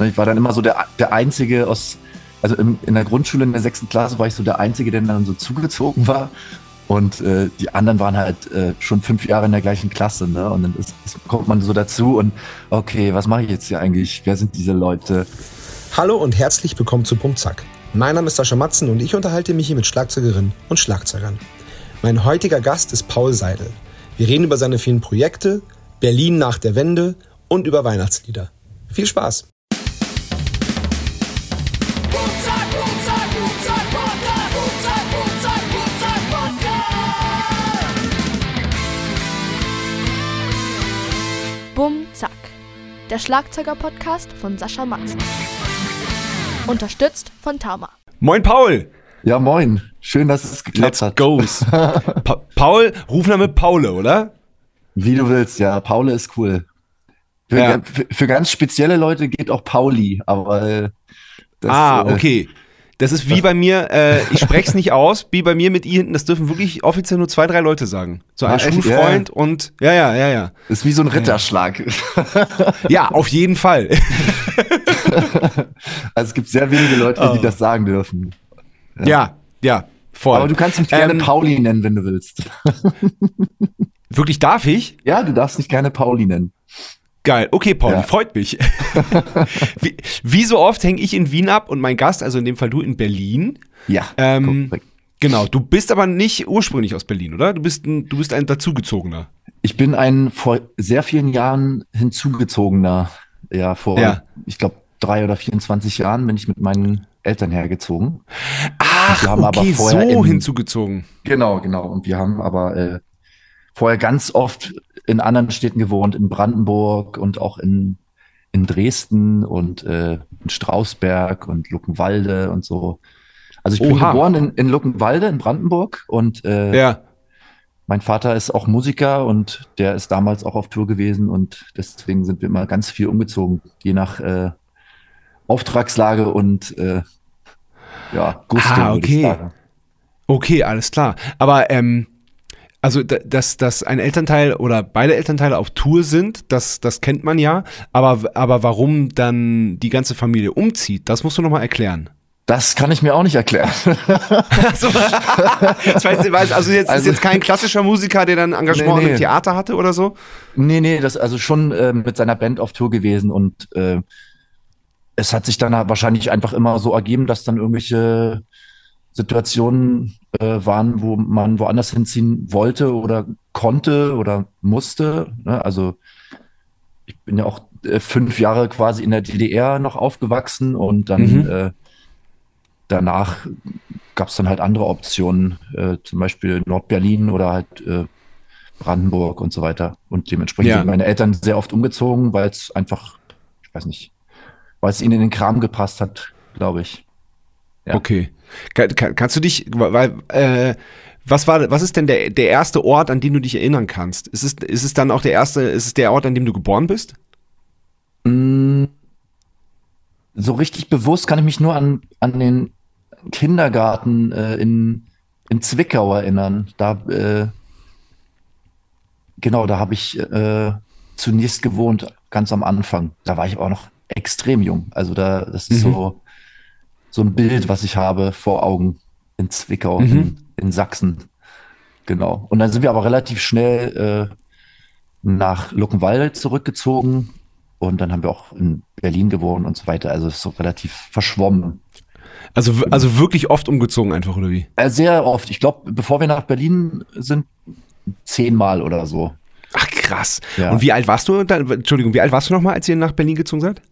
Ne, ich war dann immer so der, der Einzige aus, also in, in der Grundschule in der sechsten Klasse war ich so der Einzige, der dann so zugezogen war. Und äh, die anderen waren halt äh, schon fünf Jahre in der gleichen Klasse, ne? Und dann ist, ist, kommt man so dazu und okay, was mache ich jetzt hier eigentlich? Wer sind diese Leute? Hallo und herzlich willkommen zu Pumpzack. Mein Name ist Sascha Matzen und ich unterhalte mich hier mit Schlagzeugerinnen und Schlagzeugern. Mein heutiger Gast ist Paul Seidel. Wir reden über seine vielen Projekte, Berlin nach der Wende und über Weihnachtslieder. Viel Spaß! Der Schlagzeuger-Podcast von Sascha Matzen. Unterstützt von Tama. Moin Paul! Ja, moin. Schön, dass es geklappt Let's hat. goes. Pa Paul, Rufname Paule, oder? Wie du willst, ja. Paule ist cool. Für, Ja. für, für ganz spezielle Leute geht auch Pauli, aber äh, das, ah, äh, okay. Das ist wie bei mir, äh, ich spreche es nicht aus, wie bei mir mit I hinten, das dürfen wirklich offiziell nur zwei, drei Leute sagen. So ein echt? Schulfreund und ja, ja, ja, ja. Ist wie so ein Ritterschlag. Ja, auf jeden Fall. also es gibt sehr wenige Leute, Oh. die das sagen dürfen. Ja, ja, voll. Aber du kannst mich gerne Ähm, Pauli nennen, wenn du willst. Wirklich darf ich? Ja, du darfst mich gerne Pauli nennen. Geil. Okay, Paul, Ja. freut mich. wie, wie so oft hänge ich in Wien ab und mein Gast, also in dem Fall du in Berlin. Ja. Ähm. Genau, du bist aber nicht ursprünglich aus Berlin, oder? Du bist ein, du bist ein dazugezogener. Ich bin ein vor sehr vielen Jahren hinzugezogener. Ja, vor, Ja. ich glaube, drei oder 24 Jahren bin ich mit meinen Eltern hergezogen. Ach, wir haben aber okay, vorher so in- hinzugezogen. Genau, genau. Und wir haben aber äh, vorher ganz oft in anderen Städten gewohnt, in Brandenburg und auch in, in Dresden und äh, in Strausberg und Luckenwalde und so. Also ich bin Oha. geboren in, in Luckenwalde in Brandenburg und äh, Ja. mein Vater ist auch Musiker und der ist damals auch auf Tour gewesen und deswegen sind wir immer ganz viel umgezogen, je nach äh, Auftragslage und äh, ja, Gusto, Ah, okay. Okay, alles klar. Aber ähm, also da- dass, dass ein Elternteil oder beide Elternteile auf Tour sind, das, das kennt man ja. Aber, aber warum dann die ganze Familie umzieht, das musst du nochmal erklären. Das kann ich mir auch nicht erklären. Also, das weißt, also jetzt ist Also- jetzt kein klassischer Musiker, der dann Engagement Nee, nee. im Theater hatte oder so. Nee, nee, das also schon äh, mit seiner Band auf Tour gewesen und äh, es hat sich dann halt wahrscheinlich einfach immer so ergeben, dass dann irgendwelche Situationen äh, waren, wo man woanders hinziehen wollte oder konnte oder musste. Ne? Also ich bin ja auch äh, fünf Jahre quasi in der DDR noch aufgewachsen und dann Mhm. äh, danach gab es dann halt andere Optionen, äh, zum Beispiel Nordberlin oder halt äh, Brandenburg und so weiter. Und dementsprechend Ja. sind meine Eltern sehr oft umgezogen, weil es einfach, ich weiß nicht, weil es ihnen in den Kram gepasst hat, glaube ich. Ja. Okay. Kann, kann, kannst du dich, weil, äh, was war, was ist denn der, der erste Ort, an den du dich erinnern kannst? Ist es, ist es dann auch der erste, ist es der Ort, an dem du geboren bist? Mm, So richtig bewusst kann ich mich nur an, an den Kindergarten äh, in, in Zwickau erinnern. Da, äh, genau, da habe ich äh, zunächst gewohnt, ganz am Anfang. Da war ich aber noch extrem jung. Also da, das ist Mhm. so, so ein Bild, was ich habe vor Augen in Zwickau, Mhm. in, in Sachsen. Genau. Und dann sind wir aber relativ schnell äh, nach Luckenwalde zurückgezogen und dann haben wir auch in Berlin gewohnt und so weiter. Also es ist so relativ verschwommen. Also, also wirklich oft umgezogen einfach, oder wie? Äh, sehr oft. Ich glaube, bevor wir nach Berlin sind, zehnmal oder so. Ach krass. Ja. Und wie alt warst du? Dann, Entschuldigung, wie alt warst du nochmal, als ihr nach Berlin gezogen seid?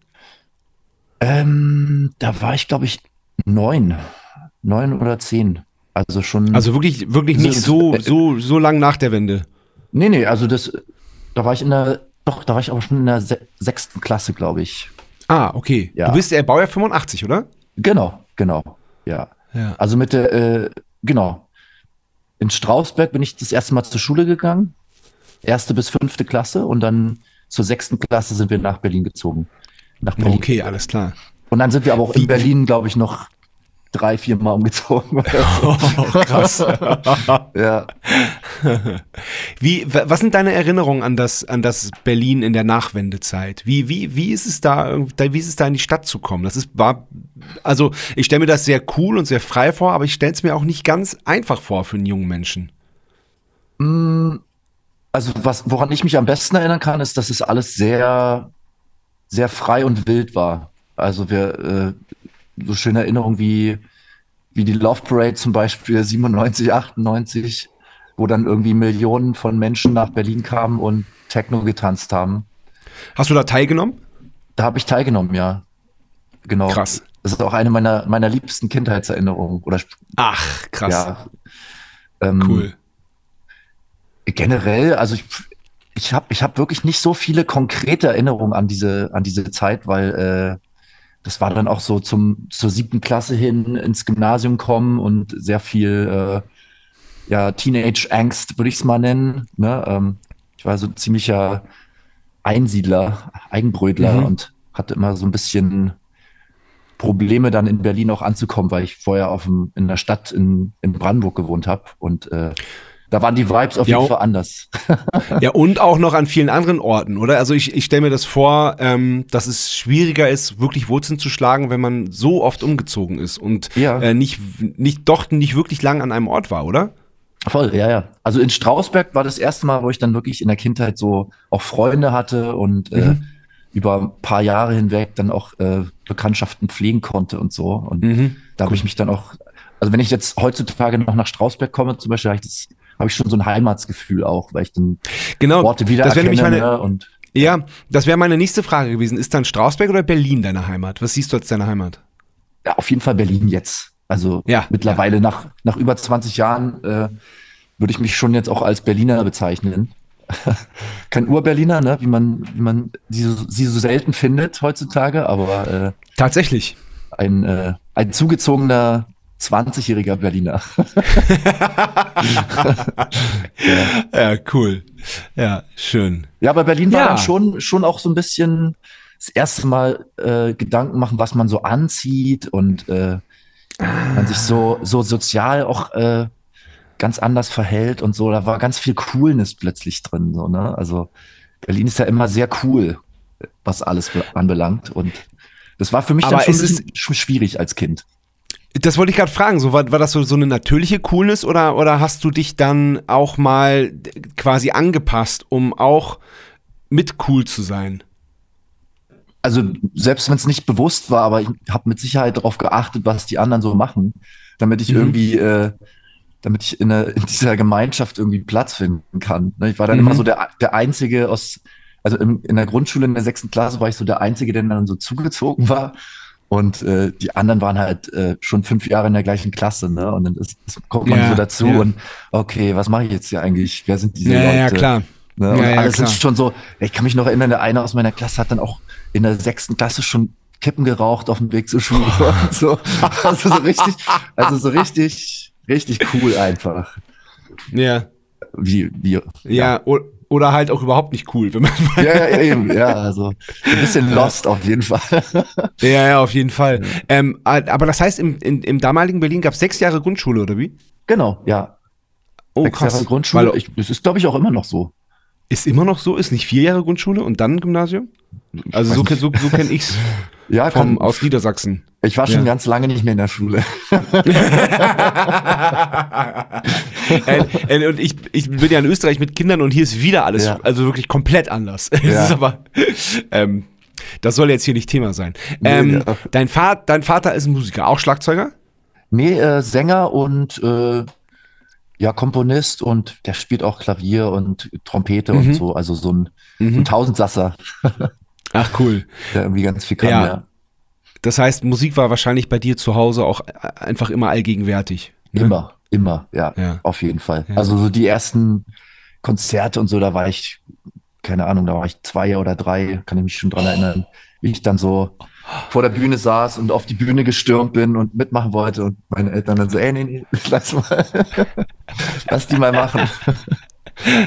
Ähm, da war ich, glaube ich, neun. Neun oder zehn. Also schon. Also wirklich, wirklich nicht so, so, so lang nach der Wende. nee, nee, also das, da war ich in der, doch, da war ich aber schon in der se sechsten Klasse, glaube ich. Ah, okay. Ja. Du bist äh, Baujahr 85, oder? Genau, genau. Ja. Ja. Also mit der, äh, genau. In Strausberg bin ich das erste Mal zur Schule gegangen. Erste bis fünfte Klasse und dann zur sechsten Klasse sind wir nach Berlin gezogen. Nach Berlin. Okay, alles klar. Und dann sind wir aber auch Wie- in Berlin, glaube ich, noch drei, vier Mal umgezogen. so. Oh, krass. ja. Wie, wa- was sind deine Erinnerungen an das, an das Berlin in der Nachwendezeit? Wie, wie, wie ist es da, da- wie ist es da in die Stadt zu kommen? Das ist, war, also ich stelle mir das sehr cool und sehr frei vor, aber ich stelle es mir auch nicht ganz einfach vor für einen jungen Menschen. Also was, woran ich mich am besten erinnern kann, ist, dass es alles sehr, sehr frei und wild war. Also wir, äh, so schöne Erinnerungen wie, wie die Love Parade zum Beispiel 97, 98, wo dann irgendwie Millionen von Menschen nach Berlin kamen und Techno getanzt haben. Hast du da teilgenommen? Da habe ich teilgenommen, ja. Genau. Krass. Das ist auch eine meiner, meiner liebsten Kindheitserinnerungen. Oder Ach, krass. ja. Ähm, Cool. generell, also ich, ich habe ich hab wirklich nicht so viele konkrete Erinnerungen an diese, an diese Zeit, weil äh, das war dann auch so zum, zur siebten Klasse hin ins Gymnasium kommen und sehr viel äh, ja, Teenage-Angst, würde ich es mal nennen. Ne? Ähm, ich war so ein ziemlicher Einsiedler, Eigenbrötler Mhm. und hatte immer so ein bisschen Probleme dann in Berlin auch anzukommen, weil ich vorher auf dem, in der Stadt in, in Brandenburg gewohnt habe und äh, da waren die Vibes auf Ja, jeden Fall anders. Ja, und auch noch an vielen anderen Orten, oder? Also ich, ich stelle mir das vor, ähm, dass es schwieriger ist, wirklich Wurzeln zu schlagen, wenn man so oft umgezogen ist und Ja. äh, nicht, nicht, doch nicht wirklich lang an einem Ort war, oder? Voll, ja, ja. Also in Strausberg war das erste Mal, wo ich dann wirklich in der Kindheit so auch Freunde hatte und äh, Mhm. über ein paar Jahre hinweg dann auch äh, Bekanntschaften pflegen konnte und so. Und Mhm. da habe ich mich dann auch, also wenn ich jetzt heutzutage noch nach Strausberg komme, zum Beispiel, habe ich, das- habe ich schon so ein Heimatsgefühl auch, weil ich dann Genau, Worte das wäre wiedererkenne. nämlich meine, ne? und ja, das wäre meine nächste Frage gewesen. Ist dann Strausberg oder Berlin deine Heimat? Was siehst du als deine Heimat? ja, auf jeden Fall Berlin jetzt. Also Ja, mittlerweile nach, nach über 20 Jahren äh, würde ich mich schon jetzt auch als Berliner bezeichnen. Kein Ur-Berliner, ne? wie man, wie man sie, so- sie so selten findet heutzutage, aber äh, Tatsächlich. ein, äh, ein zugezogener 20-jähriger Berliner. Ja, cool. Ja, schön. Ja, aber Berlin war Ja. dann schon, schon auch so ein bisschen das erste Mal äh, Gedanken machen, was man so anzieht und äh, man sich so, so sozial auch äh, ganz anders verhält und so. Da war ganz viel Coolness plötzlich drin. So, ne? Also Berlin ist ja immer sehr cool, was alles be- anbelangt. Und das war für mich Aber dann schon ist schwierig als Kind. Das wollte ich gerade fragen. So, war, war das so, so eine natürliche Coolness oder, oder hast du dich dann auch mal quasi angepasst, um auch mit cool zu sein? also selbst wenn es nicht bewusst war, aber ich habe mit Sicherheit darauf geachtet, was die anderen so machen, damit ich Mhm. irgendwie, äh, damit ich in, der, in dieser Gemeinschaft irgendwie Platz finden kann. Ne, Ich war dann Mhm. immer so der, der Einzige aus, also im, in der Grundschule in der sechsten Klasse war ich so der Einzige, der dann so zugezogen war. Und äh, die anderen waren halt äh, schon fünf Jahre in der gleichen Klasse, ne? Und dann ist, kommt man Ja, so dazu ja. und okay, was mache ich jetzt hier eigentlich? Wer sind diese Ja, Leute? ja, klar. Ne? Und Ja, ja, alles klar. ist schon so, ich kann mich noch erinnern, der eine aus meiner Klasse hat dann auch in der sechsten Klasse schon Kippen geraucht auf dem Weg zur Schule und so. Also so richtig, also so richtig, richtig cool einfach. Ja. Wie, wie, Ja, o- oder halt auch überhaupt nicht cool, wenn man. ja, ja, eben, ja, also ein bisschen lost auf jeden Fall. ja, ja, auf jeden Fall. Ähm, aber das heißt, im, in, im damaligen Berlin gab es sechs Jahre Grundschule, oder wie? Genau, ja. Oh, Sechs Jahre Grundschule. Ich, das ist, glaube ich, auch immer noch so. Ist immer noch so? Ist nicht vier Jahre Grundschule und dann Gymnasium? Also so, so, so kenne ich's Ja, vom, kann, aus Niedersachsen. ich war schon ja. ganz lange nicht mehr in der Schule. äh, und ich, ich bin ja in Österreich mit Kindern und hier ist wieder alles, Ja. also wirklich komplett anders. Es Ja. ist aber, ähm, das soll jetzt hier nicht Thema sein. Nee, Ähm, ja. dein, Vater, dein Vater ist ein Musiker, auch Schlagzeuger? Nee, äh, Sänger und äh, ja, Komponist und der spielt auch Klavier und Trompete Mhm. und so. Also so ein, so ein Tausendsasser, Ach cool. der irgendwie ganz viel kann. Ja. Ja. Das heißt, Musik war wahrscheinlich bei dir zu Hause auch äh, einfach immer allgegenwärtig. ne? Immer, immer, ja, Ja. auf jeden Fall. Ja. Also so die ersten Konzerte und so, da war ich, keine Ahnung, da war ich zwei oder drei, kann ich mich schon dran erinnern, wie ich dann so vor der Bühne saß und auf die Bühne gestürmt bin und mitmachen wollte und meine Eltern dann so, ey, nee, nee, lass mal, lass die mal machen.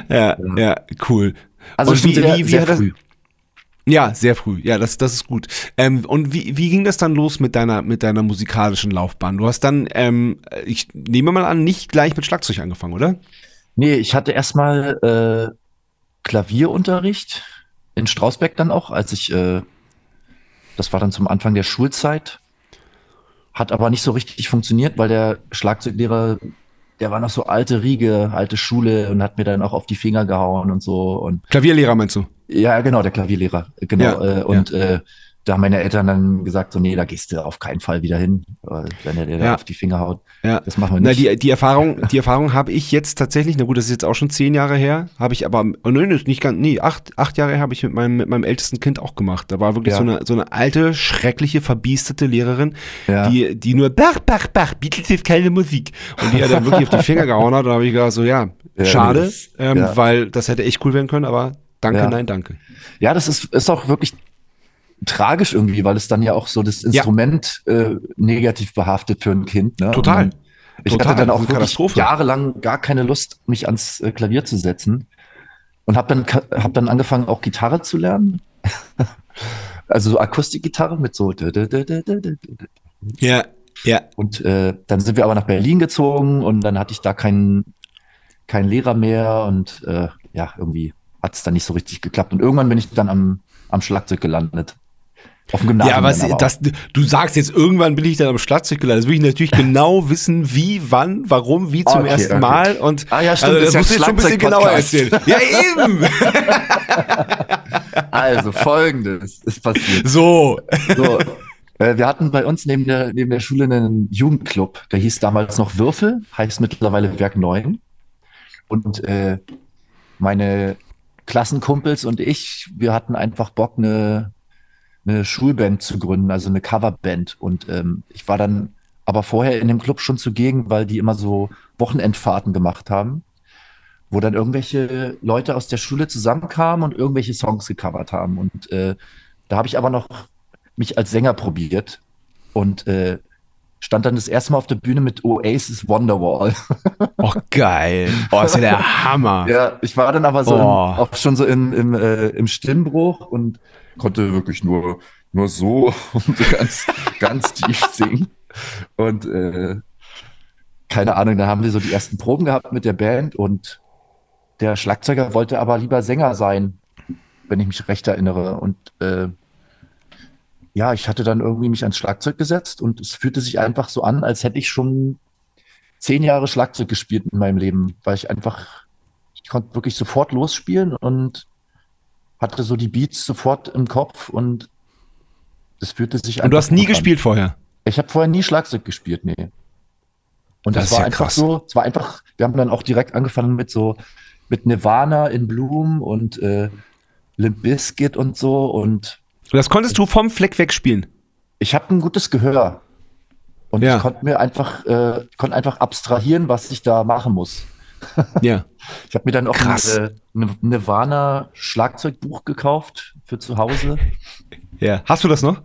Ja, ja, cool. Also Und schon wie- sehr, wie- wie sehr hat das- früh. Ja, sehr früh. Ja, das, das ist gut. Ähm, und wie, wie ging das dann los mit deiner, mit deiner musikalischen Laufbahn? Du hast dann, ähm, ich nehme mal an, nicht gleich mit Schlagzeug angefangen, oder? Nee, ich hatte erstmal äh, Klavierunterricht in Strausbeck dann auch, als ich, äh, das war dann zum Anfang der Schulzeit. Hat aber nicht so richtig funktioniert, weil der Schlagzeuglehrer, der war noch so alte Riege, alte Schule und hat mir dann auch auf die Finger gehauen und so. Und Klavierlehrer meinst du? ja, genau, der Klavierlehrer. Genau. Ja, äh, und äh, da haben meine Eltern dann gesagt, so, nee, da gehst du auf keinen Fall wieder hin, wenn er dir da Ja. auf die Finger haut. Ja. Das machen wir Na, nicht. die, die Erfahrung, die Erfahrung habe ich jetzt tatsächlich, na gut, das ist jetzt auch schon zehn Jahre her, habe ich aber, oh, nein, nicht ganz, nee, acht, acht Jahre her habe ich mit meinem, mit meinem ältesten Kind auch gemacht. Da war wirklich Ja. so, eine, so eine alte, schreckliche, verbiestete Lehrerin, Ja. die, die nur Bach, Bach, Bach, Beatles ist keine Musik. Und die hat dann wirklich auf die Finger gehauen hat. Da habe ich gedacht, so, ja, Ja, schade, das- ähm, ja. weil das hätte echt cool werden können, aber danke, Ja. nein, danke. Ja, das ist, ist auch wirklich tragisch irgendwie, weil es dann ja auch so das Instrument äh, negativ behaftet für ein Kind. Ne? Total. Und Ich Total, hatte dann auch wirklich jahrelang gar keine Lust, mich ans äh, Klavier zu setzen. Und habe dann, ka- hab dann angefangen, auch Gitarre zu lernen. also so Akustikgitarre mit so. Ja, ja. Und äh, dann sind wir aber nach Berlin gezogen und dann hatte ich da keinen keinen Lehrer mehr und äh, ja, irgendwie hat es dann nicht so richtig geklappt. Und irgendwann bin ich dann am, am Schlagzeug gelandet. Auf dem Gymnasium. Ja, was, aber das, du sagst jetzt, irgendwann bin ich dann am Schlagzeug gelandet. Das will ich natürlich genau wissen, wie, wann, warum, wie zum Okay, ersten okay. Mal. Und Ah ja, stimmt, also, das das musst du jetzt schon ein bisschen genauer erzählen. Ja, eben. Also, folgendes ist passiert. So. So, äh, wir hatten bei uns neben der, neben der Schule einen Jugendclub, der hieß damals noch Würfel, heißt mittlerweile Werk 9. Und äh, meine Klassenkumpels und ich, wir hatten einfach Bock, eine, eine Schulband zu gründen, also eine Coverband. Und ähm, ich war dann aber vorher in dem Club schon zugegen, weil die immer so Wochenendfahrten gemacht haben, wo dann irgendwelche Leute aus der Schule zusammenkamen und irgendwelche Songs gecovert haben. Und äh, da habe ich aber noch mich als Sänger probiert und äh, stand dann das erste Mal auf der Bühne mit Oasis Wonderwall. Oh, geil. Oh, ist ja der Hammer. Ja, ich war dann aber so Oh. auch schon so in, im, äh, im Stimmbruch und konnte wirklich nur, nur so und ganz, ganz tief singen. Und äh, keine Ahnung, da haben wir so die ersten Proben gehabt mit der Band und der Schlagzeuger wollte aber lieber Sänger sein, wenn ich mich recht erinnere. Und äh, ja, ich hatte dann irgendwie mich ans Schlagzeug gesetzt und es fühlte sich einfach so an, als hätte ich schon zehn Jahre Schlagzeug gespielt in meinem Leben, weil ich einfach, ich konnte wirklich sofort losspielen und hatte so die Beats sofort im Kopf und es fühlte sich Und du hast nie gut an. gespielt vorher. Ich habe vorher nie Schlagzeug gespielt, nee. Und Das das, war ja einfach krass. so, es war einfach, wir haben dann auch direkt angefangen mit so, mit Nirvana in Bloom und äh, Limp Bizkit und so und das konntest du vom Fleck weg spielen. ich habe ein gutes Gehör. Und Ja. ich konnte mir einfach, äh, konnte einfach abstrahieren, was ich da machen muss. Ja. Ich habe mir dann auch ein Krass. äh, ein Nirvana Schlagzeugbuch gekauft für zu Hause. Ja. Hast du das noch?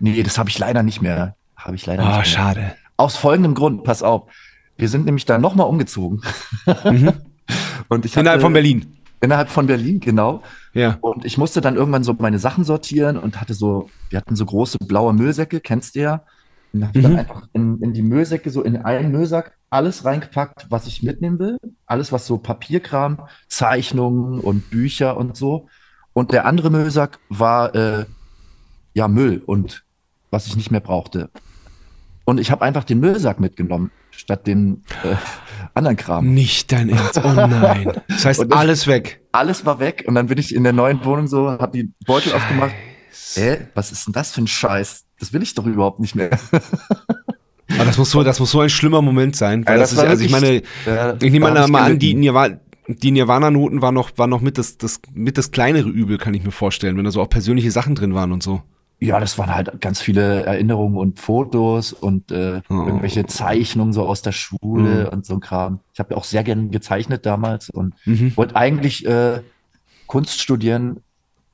Nee, das habe ich leider nicht mehr. Habe ich leider Oh, nicht mehr. schade. Aus folgendem Grund, pass auf. Wir sind nämlich dann nochmal umgezogen. Und ich hatte, Innerhalb von Berlin. Innerhalb von Berlin, genau. Ja. Und ich musste dann irgendwann so meine Sachen sortieren und hatte so, wir hatten so große blaue Müllsäcke, kennst du ja. Und habe Mhm. dann einfach in, in die Müllsäcke, so in einen Müllsack, alles reingepackt, was ich mitnehmen will. Alles, was so Papierkram, Zeichnungen und Bücher und so. Und der andere Müllsack war äh, ja Müll und was ich nicht mehr brauchte. Und ich habe einfach den Müllsack mitgenommen, statt den äh, anderen Kram. Nicht dein Ernst. Oh nein. Das heißt, ich- alles weg. Alles war weg und dann bin ich in der neuen Wohnung so, habe die Beutel aufgemacht. Hä, was ist denn das für ein Scheiß? Das will ich doch überhaupt nicht mehr. Aber das muss so, das muss so ein schlimmer Moment sein. Weil Ja, das, das ist, war also ich meine, Ja, ich nehme mal, mal an, die. Nirvana, die Nirvana-Noten waren noch, waren noch mit das, das, mit das kleinere Übel, kann ich mir vorstellen, wenn da so auch persönliche Sachen drin waren und so. Ja, das waren halt ganz viele Erinnerungen und Fotos und äh, Oh. irgendwelche Zeichnungen so aus der Schule Mhm. und so ein Kram. Ich habe auch sehr gern gezeichnet damals und Mhm. wollte eigentlich äh, Kunst studieren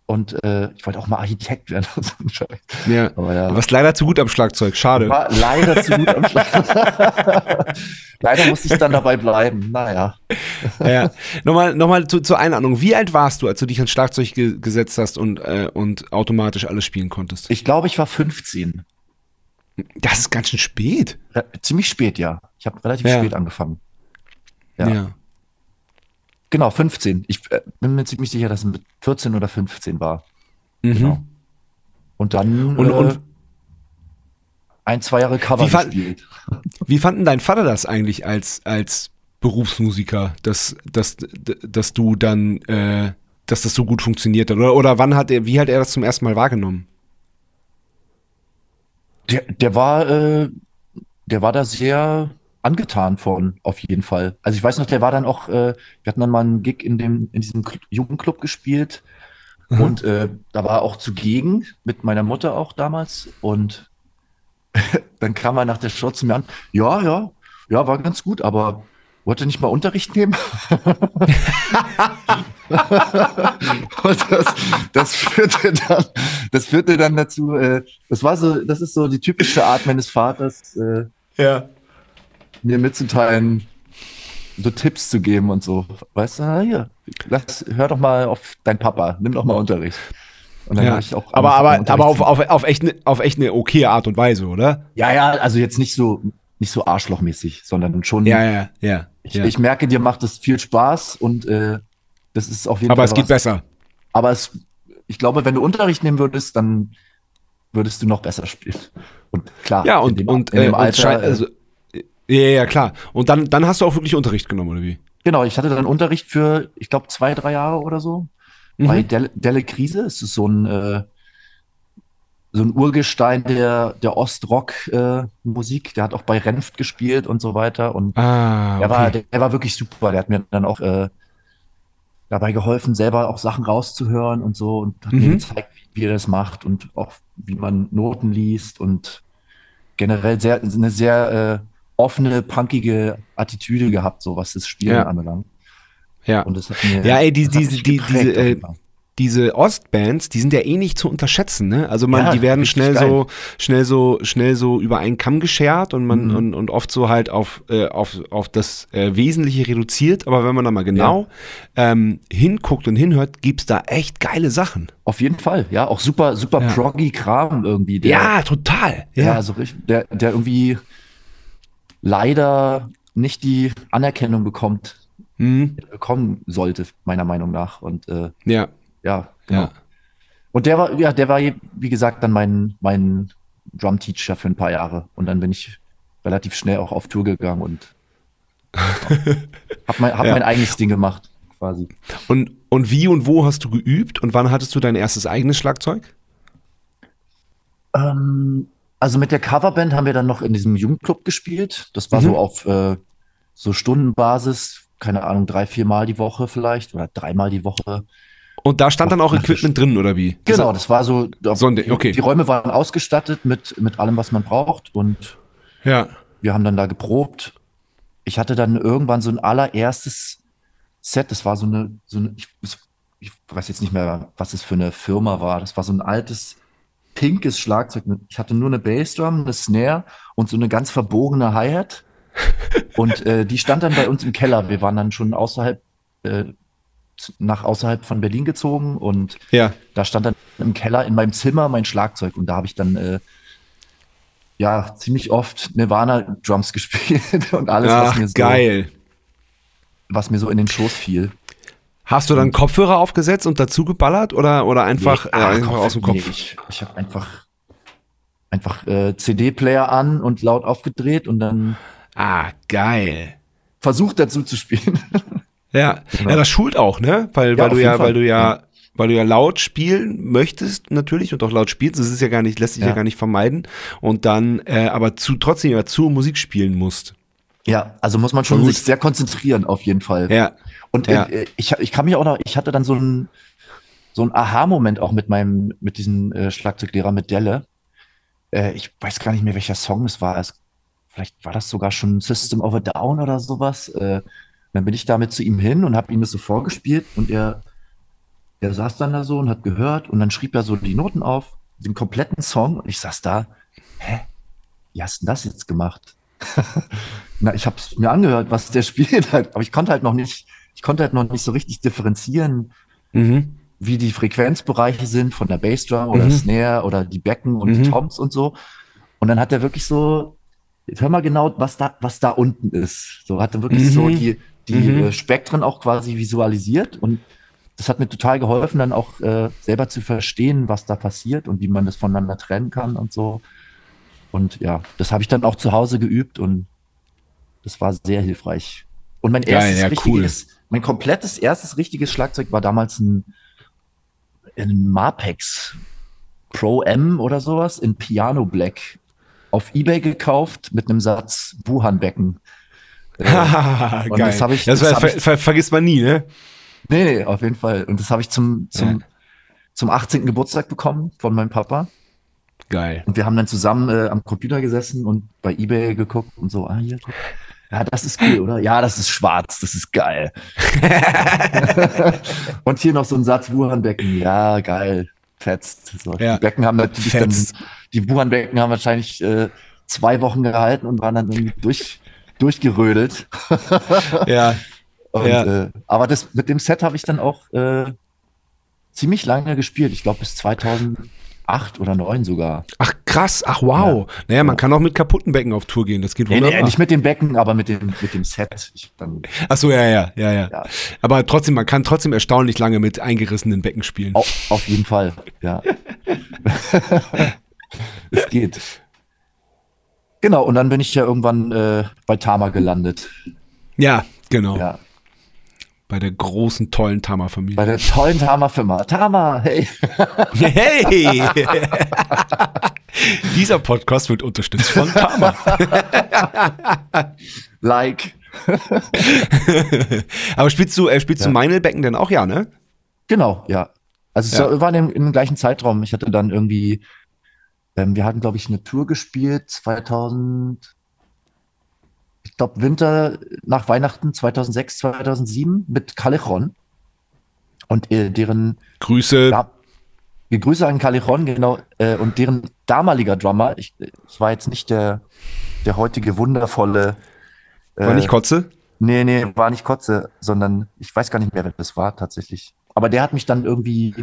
und äh, ich wollte auch mal Architekt werden. und so ein Scheiß. Ja. Aber ja. Du warst leider zu gut am Schlagzeug, schade. War leider zu gut am Schlag. leider musste ich dann dabei bleiben. Naja. Ja. Nochmal, nochmal zu, zur Einordnung. Wie alt warst du, als du dich ans Schlagzeug ge gesetzt hast und, äh, und automatisch alles spielen konntest? Ich glaube, ich war 15. Das ist ganz schön spät. Äh, ziemlich spät, ja. Ich habe relativ Ja. spät angefangen. Ja. Ja. Genau, 15. Ich äh, bin mir ziemlich sicher, dass es mit 14 oder 15 war. Mhm. Genau. Und dann Und- äh, und- ein, zwei Jahre Cover Wie gespielt. Wie fanden dein Vater das eigentlich als, als Berufsmusiker, dass, dass, dass du dann, äh, dass das so gut funktioniert hat? Oder, oder wann hat er, wie hat er das zum ersten Mal wahrgenommen? Der, der war, äh, der war da sehr angetan von, auf jeden Fall. Also ich weiß noch, der war dann auch, äh, wir hatten dann mal einen Gig in dem, in diesem Cl- Jugendclub gespielt und äh, da war er auch zugegen mit meiner Mutter auch damals und dann kam er nach der Show zu mir an, ja, ja, ja, war ganz gut, aber wollte nicht mal Unterricht nehmen? Und das, das führte dann, das führte dann dazu, äh, das war so, das ist so die typische Art meines Vaters, äh, Ja. Mir mitzuteilen, so Tipps zu geben und so. Weißt du, hier, lass, hör doch mal auf deinen Papa, nimm doch mal Unterricht. Und dann ja. ich auch aber aber, aber auf, auf, auf, echt ne, auf echt eine okaye Art und Weise, oder? Ja, ja, also jetzt nicht so, nicht so arschlochmäßig, sondern schon, Ja, ja, ja. ich, ja. ich merke, dir macht es viel Spaß und äh, das ist auf jeden aber Fall es geht was. besser. Aber es, ich glaube, wenn du Unterricht nehmen würdest, dann würdest du noch besser spielen. Und klar, Ja, in und, dem, und, in äh, dem und Alter, schein- äh, also, ja, ja, klar. Und dann, dann hast du auch wirklich Unterricht genommen, oder wie? genau, ich hatte dann Unterricht für, ich glaube, zwei, drei Jahre oder so. Bei Mhm. Delle, Delle Krise. Es ist so ein, äh, so ein Urgestein der, der Ostrock-Musik. der hat auch bei Renft gespielt und so weiter. Und Ah, der, war, okay. der, der war wirklich super. Der hat mir dann auch äh, dabei geholfen, selber auch Sachen rauszuhören und so und hat mir Mhm. gezeigt, wie, wie er das macht und auch wie man Noten liest und generell sehr, eine sehr äh, offene, punkige Attitüde gehabt, so was das Spielen Ja. anbelangt. ja. Und das hat mir Ja, ey, die, diese, die, diese, äh, diese Ostbands, die sind ja eh nicht zu unterschätzen, ne? Also man, Ja, die werden schnell geil. so, schnell so, schnell so über einen Kamm geschert und man Mhm. und, und oft so halt auf, äh, auf, auf das äh, Wesentliche reduziert. Aber wenn man da mal genau ähm, hinguckt und hinhört, gibt's da echt geile Sachen. Auf jeden Fall, ja, auch super, super Ja. proggy Kram irgendwie. Der, ja, total. ja, Ja, also richtig, der, der irgendwie leider nicht die Anerkennung bekommt, mhm. bekommen sollte, meiner Meinung nach. Und äh, ja, ja, genau. ja. Und der war, ja, der war, wie gesagt, dann mein, mein Drum-Teacher für ein paar Jahre. Und dann bin ich relativ schnell auch auf Tour gegangen und hab mein, hab Ja. mein eigenes Ding gemacht, quasi. Und, und wie und wo hast du geübt und wann hattest du dein erstes eigenes Schlagzeug? Ähm, also mit der Coverband haben wir dann noch in diesem Jugendclub gespielt. Das war Mhm. so auf äh, so Stundenbasis, keine Ahnung, drei, vier Mal die Woche vielleicht oder dreimal die Woche. Und da stand dann auch Equipment drin, oder wie? Genau, das war so, da- So ein Ding, okay. die Räume waren ausgestattet mit, mit allem, was man braucht und Ja. wir haben dann da geprobt. Ich hatte dann irgendwann so ein allererstes Set, das war so eine, so eine ich, ich weiß jetzt nicht mehr, was es für eine Firma war. Das war so ein altes, pinkes Schlagzeug. mit- Ich hatte nur eine Bassdrum, eine Snare und so eine ganz verbogene Hi-Hat. Und äh, die stand dann bei uns im Keller. Wir waren dann schon außerhalb, äh, nach außerhalb von Berlin gezogen und Ja. da stand dann im Keller in meinem Zimmer mein Schlagzeug und da habe ich dann äh, ja ziemlich oft Nirvana Drums gespielt und alles, was Ach, mir so, geil. was mir so in den Schoß fiel. Hast du dann Kopfhörer aufgesetzt und dazu geballert oder, oder einfach, Nee, äh, ach, einfach Kopf- aus dem Kopf? Nee, ich ich habe einfach einfach äh, CD-Player an und laut aufgedreht und dann Ah, geil. versucht dazu zu spielen. Ja, Genau. ja, das schult auch, ne? Weil, Ja, weil du ja, weil du ja, Ja. weil du ja laut spielen möchtest natürlich und auch laut spielst. Das ist ja gar nicht, lässt sich ja, Ja. gar nicht vermeiden. Und dann, äh, aber zu trotzdem ja zur Musik spielen musst. Ja, also muss man schon sich sehr konzentrieren auf jeden Fall. Ja. Und Ja. äh, ich, ich kann mich auch noch, ich hatte dann so einen so einen Aha-Moment auch mit meinem, mit diesem äh, Schlagzeuglehrer mit Delle. Äh, ich weiß gar nicht mehr, welcher Song es war. Es, vielleicht war das sogar schon System of a Down oder sowas. Äh, dann bin ich damit zu ihm hin und habe ihm das so vorgespielt und er, er saß dann da so und hat gehört und dann schrieb er so die Noten auf, den kompletten Song und ich saß da, hä, wie hast du denn das jetzt gemacht? Na, ich habe es mir angehört, was der spielt halt, aber ich konnte halt noch nicht, ich konnte halt noch nicht so richtig differenzieren, Mhm. wie die Frequenzbereiche sind von der Bassdrum oder Mhm. Snare oder die Becken und Mhm. die Toms und so. Und dann hat er wirklich so, jetzt hör mal genau, was da, was da unten ist. So hat er wirklich Mhm. so die, die Mhm. äh, Spektren auch quasi visualisiert und das hat mir total geholfen, dann auch äh, selber zu verstehen, was da passiert und wie man das voneinander trennen kann und so. Und ja, das habe ich dann auch zu Hause geübt und das war sehr hilfreich. Und mein Geil, erstes ja, richtiges, mein komplettes erstes richtiges Schlagzeug war damals ein, ein Marpex Pro M oder sowas in Piano Black auf Ebay gekauft mit einem Satz Wuhan-Becken. Äh, Geil. das hab ich- das das ich- ver ver vergisst man nie, ne? Nee, nee, auf jeden Fall. Und das habe ich zum, zum, Ja. zum 18. Geburtstag bekommen von meinem Papa. Geil. Und wir haben dann zusammen äh, am Computer gesessen und bei Ebay geguckt und so, ah, hier, guck. Ja, das ist cool, oder? Ja, das ist schwarz, das ist geil. und hier noch so ein Satz Wuhan-Becken. Ja, geil. Fetzt. So. Ja. Die Becken haben natürlich Fetzt. dann, die Wuhan-Becken haben wahrscheinlich äh, zwei Wochen gehalten und waren dann irgendwie durch, durchgerödelt. Ja. Und, Ja. äh, aber das mit dem Set habe ich dann auch äh, ziemlich lange gespielt. Ich glaube bis 2008 oder 2009 sogar. Ach krass, ach wow. Naja, man kann auch mit kaputten Becken auf Tour gehen, das geht Nee, wunderbar. nee, nicht mit dem Becken, aber mit dem, mit dem Set. Ich, dann, Ach so, ja, ja, ja, ja, Ja. Aber trotzdem, man kann trotzdem erstaunlich lange mit eingerissenen Becken spielen. auf, auf jeden Fall, ja. es geht. Genau, und dann bin ich ja irgendwann äh, bei Tama gelandet. Ja, genau. Ja. Bei der großen, tollen Tama-Familie. Bei der tollen Tama-Firma. Tama, hey. Hey! Dieser Podcast wird unterstützt von Tama. Like. Aber spielst du, äh, spielst du Ja. Meinelbecken denn auch, ja, ne? Genau, ja. Also es Ja. war in dem, in dem gleichen Zeitraum. Ich hatte dann irgendwie, ähm, wir hatten, glaube ich, eine Tour gespielt, 2000, ich glaube Winter nach Weihnachten 2006, 2007 mit Callejon. Und äh, deren, Grüße. ja, wir Grüße an Callejon, genau, äh, und deren damaliger Drummer, ich, es war jetzt nicht der, der heutige wundervolle, War äh, nicht Kotze? Nee, nee, war nicht Kotze, sondern ich weiß gar nicht mehr, wer das war tatsächlich. Aber der hat mich dann irgendwie,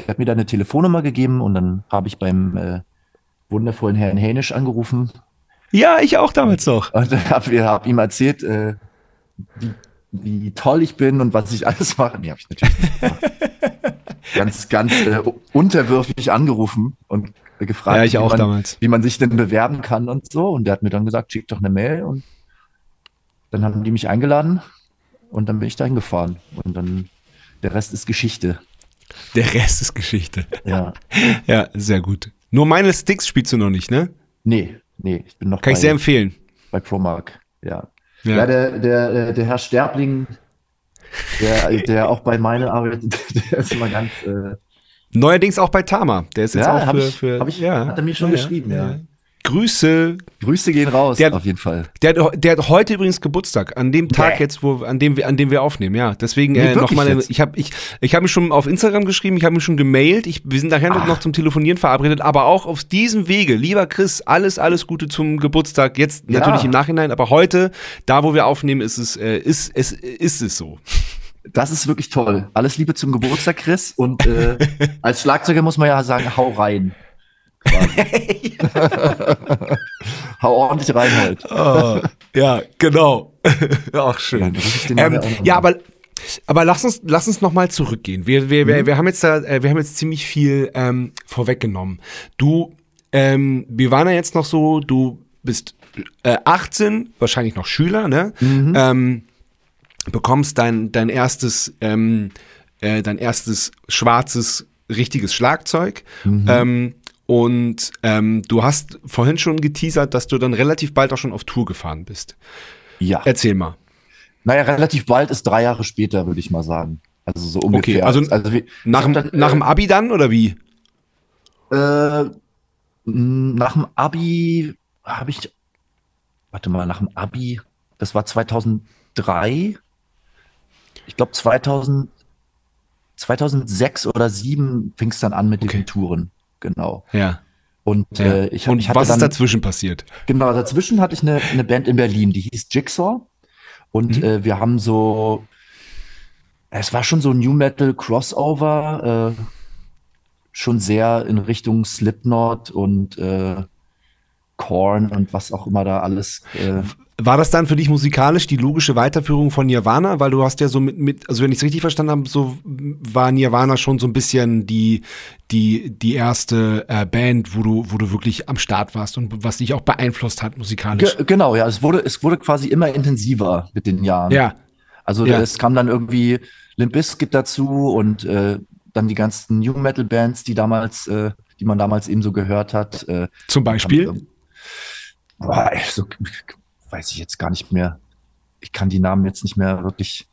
der hat mir dann eine Telefonnummer gegeben und dann habe ich beim äh, wundervollen Herrn Hänisch angerufen Ja, ich auch damals noch. und habe hab ihm erzählt, äh, wie, wie toll ich bin und was ich alles mache. Nee, habe ich natürlich nicht gemacht. Ganz, ganz äh, unterwürfig angerufen und gefragt, Ja, ich wie, auch man, damals. wie man sich denn bewerben kann und so. Und der hat mir dann gesagt, schick doch eine Mail und dann haben die mich eingeladen und dann bin ich dahin gefahren. Und dann der Rest ist Geschichte. Der Rest ist Geschichte. Ja. Ja, sehr gut. Nur meine Sticks spielst du noch nicht, ne? Nee, nee, ich bin noch Kann bei, ich sehr empfehlen. bei Promark. Ja. Ja. Ja, der, der, äh, der Herr Sterbling, der, der auch bei meiner arbeitet, der ist immer ganz. Äh, Neuerdings auch bei Tama. Der ist jetzt ja, auch für, ich, für ich, ja. hat er mir schon Ja, geschrieben, ja. Grüße. Grüße gehen raus, Der auf jeden Fall. Der hat, der hat heute übrigens Geburtstag, an dem Tag Nee. jetzt, wo, an dem wir, an dem wir aufnehmen, ja. Deswegen Nee, äh, nochmal, ich habe ich, ich hab mich schon auf Instagram geschrieben, ich habe mich schon gemailt, ich, wir sind nachher Ach. noch zum Telefonieren verabredet, aber auch auf diesem Wege, lieber Chris, alles, alles Gute zum Geburtstag, jetzt Ja. natürlich im Nachhinein, aber heute, da wo wir aufnehmen, ist es, äh, ist, es, ist es so. Das ist wirklich toll. Alles Liebe zum Geburtstag, Chris. Und äh, als Schlagzeuger muss man ja sagen, hau rein. Hau ordentlich rein heute. Oh, ja, genau. Ach, schön. den Ähm, ja, aber, aber lass uns, lass uns nochmal zurückgehen. Wir, wir, Mhm. wir, wir haben jetzt da, äh, wir haben jetzt ziemlich viel ähm, vorweggenommen. Du, ähm, wir waren ja jetzt noch so, du bist äh, 18, wahrscheinlich noch Schüler, ne? Mhm. Ähm, bekommst dein, dein erstes, ähm, äh, dein erstes schwarzes, richtiges Schlagzeug. Mhm. Ähm, und ähm, du hast vorhin schon geteasert, dass du dann relativ bald auch schon auf Tour gefahren bist. Ja. Erzähl mal. Naja, relativ bald ist drei Jahre später, würde ich mal sagen. Also so ungefähr. also wir, Nach, ich dem- hab dann, nach dem Abi dann oder wie? äh, nach dem Abi habe ich, warte mal, nach dem Abi, das war 2003. Ich glaube 2000, 2006 oder 2007 fing es dann an mit Okay. den Touren. Genau. Ja. Und ja. äh, ich, hab- Und ich was dann, ist dazwischen passiert? Genau, dazwischen hatte ich eine, eine Band in Berlin, die hieß Jigsaw. Und Mhm. äh, wir haben so, es war schon so New Metal Crossover, äh, schon sehr in Richtung Slipknot und äh, Korn und was auch immer da alles. Äh, war das dann für dich musikalisch die logische Weiterführung von Nirvana? Weil du hast ja so mit, mit also wenn ich es richtig verstanden habe, so war Nirvana schon so ein bisschen die, die, die erste äh, Band, wo du, wo du wirklich am Start warst und was dich auch beeinflusst hat musikalisch. Ge genau, ja, es wurde, es wurde quasi immer intensiver mit den Jahren. Ja. Also Ja. es kam dann irgendwie Limp Bizkit dazu und äh, dann die ganzen New Metal Bands, die damals, äh, die man damals eben so gehört hat. Äh, Zum Beispiel? Kam, ey, so, weiß ich jetzt gar nicht mehr. Ich kann die Namen jetzt nicht mehr wirklich.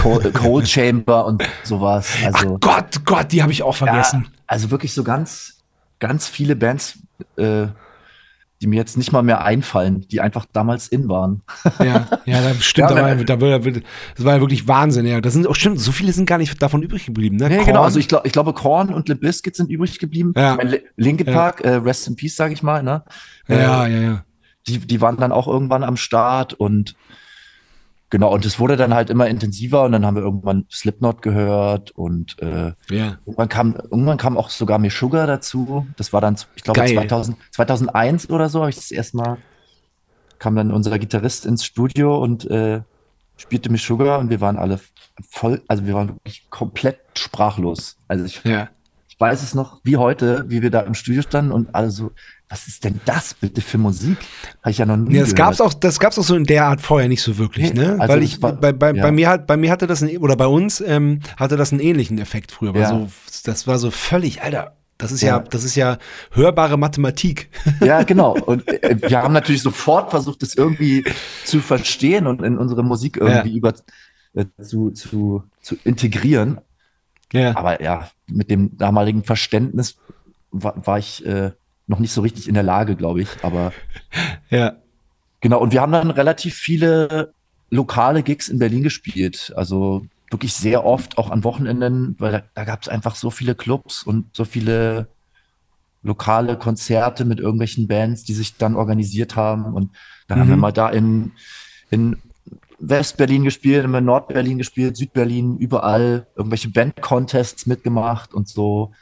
Cold, Cold Chamber und sowas. Also, Ach Gott, Gott, die habe ich auch vergessen. ja, also wirklich so ganz, ganz viele Bands, äh, die mir jetzt nicht mal mehr einfallen, die einfach damals in waren. Ja, ja, da stimmt, Ja, da war, da war, das war ja wirklich Wahnsinn, ja. Das sind auch stimmt, so viele sind gar nicht davon übrig geblieben, ne? Nee, Korn. genau. Also ich, glaub, ich glaube, Korn und Limp Bizkit sind übrig geblieben. Ja. Ich mein, Li- Linkin Ja. Park, äh, Rest in Peace, sage ich mal. Ne? ja, Äh, ja, ja. Die, die waren dann auch irgendwann am Start und genau, und es wurde dann halt immer intensiver und dann haben wir irgendwann Slipknot gehört und äh, Ja. irgendwann kam, irgendwann kam auch sogar Meshuggah dazu. Das war dann, ich glaube, Geil. 2000, 2001 oder so habe ich das erstmal, kam dann unser Gitarrist ins Studio und äh, spielte Meshuggah und wir waren alle voll, also wir waren wirklich komplett sprachlos. Also ich, Ja. ich weiß es noch wie heute, wie wir da im Studio standen und alle so, was ist denn das bitte für Musik? Habe ich ja noch nie Nee, das gehört. gab's auch, das gab's auch so in der Art vorher nicht so wirklich, Nee, ne? also Weil ich, war- bei, bei, ja. bei mir hat, bei mir hatte das, ein, oder bei uns, ähm, hatte das einen ähnlichen Effekt früher. Weil Ja. so, das war so völlig, Alter, das ist ja, Ja. das ist ja hörbare Mathematik. Ja, genau. Und äh, wir haben natürlich sofort versucht, das irgendwie zu verstehen und in unsere Musik irgendwie über äh, zu, zu, zu integrieren. Ja. Aber ja, mit dem damaligen Verständnis war, war ich äh, noch nicht so richtig in der Lage, glaube ich. Aber Ja. Genau, und wir haben dann relativ viele lokale Gigs in Berlin gespielt. Also wirklich sehr oft, auch an Wochenenden, weil da, da gab es einfach so viele Clubs und so viele lokale Konzerte mit irgendwelchen Bands, die sich dann organisiert haben. Und dann haben wir Mhm. mal da in, in West-Berlin gespielt, in Nord-Berlin gespielt, Süd-Berlin, überall irgendwelche Band-Contests mitgemacht und so.